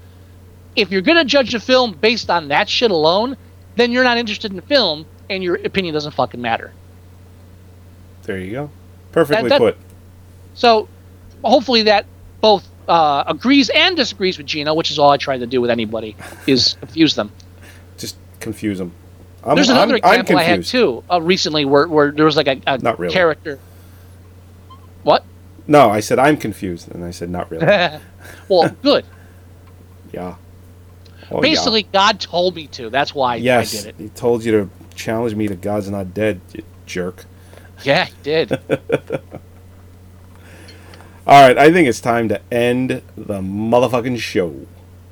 If you're gonna judge a film based on that shit alone, then you're not interested in the film, and your opinion doesn't fucking matter. There you go. Perfectly that- put. So, hopefully that both uh, agrees and disagrees with Gino, which is all I try to do with anybody, is confuse them. Just confuse them. I'm, There's another I'm, I'm example I had too uh, recently where, where there was like a, a Not really. character. What? No, I said I'm confused, and I said not really. well, good. yeah. Oh, yeah. Basically, God told me to. That's why yes, I did it. he told you to challenge me to God's not dead, you jerk. Yeah, he did. All right, I think it's time to end the motherfucking show.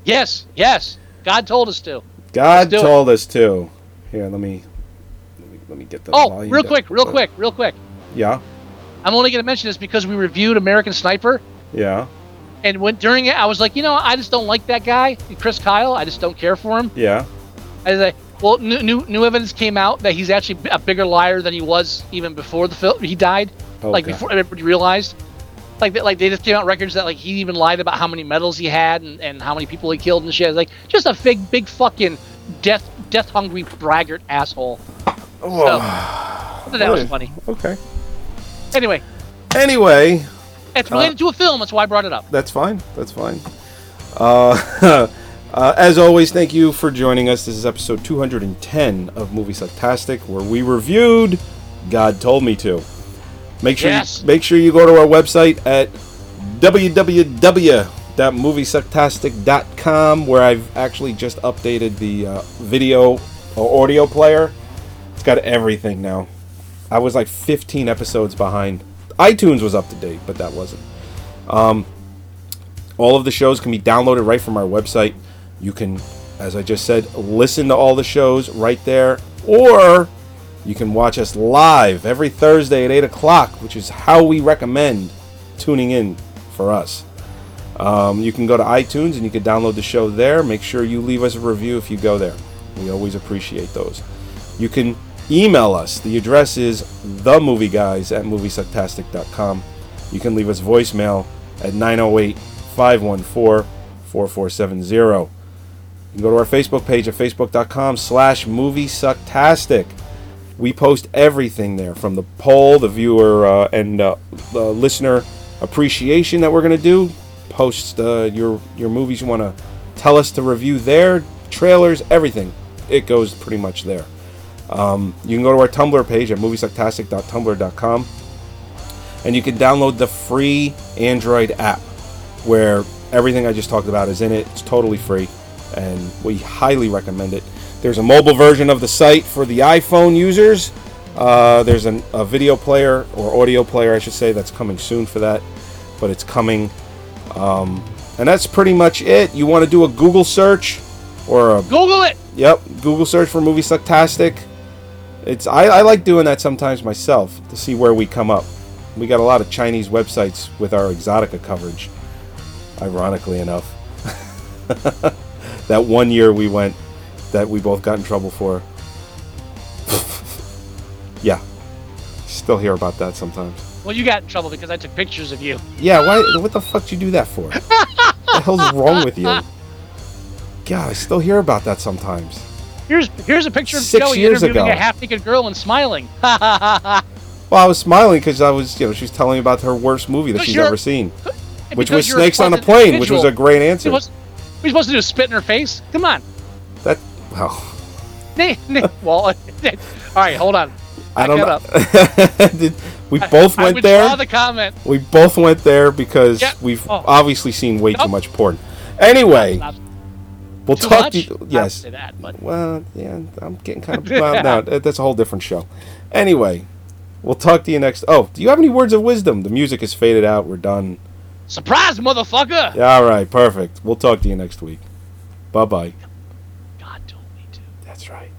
yes, yes. God told us to. God do it. told us to. Here, let me, let me let me get the Oh, volume real down. quick, real quick, real quick. Yeah, I'm only going to mention this because we reviewed American Sniper, yeah, and when during it, I was like, you know, I just don't like that guy, Chris Kyle. I just don't care for him. yeah. I was like, Well, new, new new evidence came out that he's actually a bigger liar than he was even before the film. He died, oh, like Okay. before everybody realized. Like, they, like they just came out records that like he even lied about how many medals he had and, and how many people he killed and shit. Like just a big big fucking death death hungry braggart asshole. So, I thought that was funny. Okay. Anyway, Anyway, it's related to a film. That's why I brought it up. that's fine. That's fine. Uh, uh, as always, thank you for joining us. This is episode 210 of Movie Sucktastic, where we reviewed God Told Me To. Make sure Yes. you, make sure you go to our website at www.moviesucktastic.com, where I've actually just updated the uh, video or audio player. It's got everything now. I was like 15 episodes behind. iTunes was up to date, but that wasn't. Um, all of the shows can be downloaded right from our website. You can, as I just said, listen to all the shows right there, or you can watch us live every Thursday at 8 o'clock, which is how we recommend tuning in for us. Um, you can go to iTunes and you can download the show there. Make sure you leave us a review if you go there. We always appreciate those. You can email us. The address is themovieguys at moviesucktastic.com. You can leave us voicemail at 908 514 4470. You can go to our Facebook page at facebook.com slash moviesucktastic. We post everything there from the poll, the viewer uh, and uh, the listener appreciation that we're going to do. Post uh, your, your movies you want to tell us to review there, trailers, everything. It goes pretty much there. Um, you can go to our Tumblr page at moviesucktastic.tumblr.com and you can download the free Android app where everything I just talked about is in it. It's totally free and we highly recommend it. There's a mobile version of the site for the iPhone users. Uh, there's an, a video player or audio player, I should say, that's coming soon for that, but it's coming. Um, and that's pretty much it. You want to do a Google search or a Google it. Yep, Google search for movie sucktastic. It's I, I like doing that sometimes myself to see where we come up. We got a lot of Chinese websites with our Exxxotica coverage. Ironically enough, that one year we went that we both got in trouble for. yeah, still hear about that sometimes. Well, you got in trouble because I took pictures of you. Yeah, why? What the fuck did you do that for? what the hell's wrong with you? God, I still hear about that sometimes. Here's here's a picture of Six Joey years interviewing ago. a half naked girl and smiling. Well, I was smiling because I was, you know, she was telling me about her worst movie that she's ever seen, which was Snakes on a Plane, which was a great answer. What are we supposed to do? Spit in her face? Come on. That, well, well, all right, hold on. I Back don't know. We both I went withdraw there. the comment. We both went there because Yeah. we've Oh. obviously seen way too much porn. Anyway, Not we'll too talk much? to you. Yes. that, but Well, yeah, I'm getting kind of. well, no, that's a whole different show. Anyway, we'll talk to you next. Oh, do you have any words of wisdom? The music is faded out. We're done. surprise, motherfucker! All right, perfect. We'll talk to you next week. Bye bye. God told me to. That's right.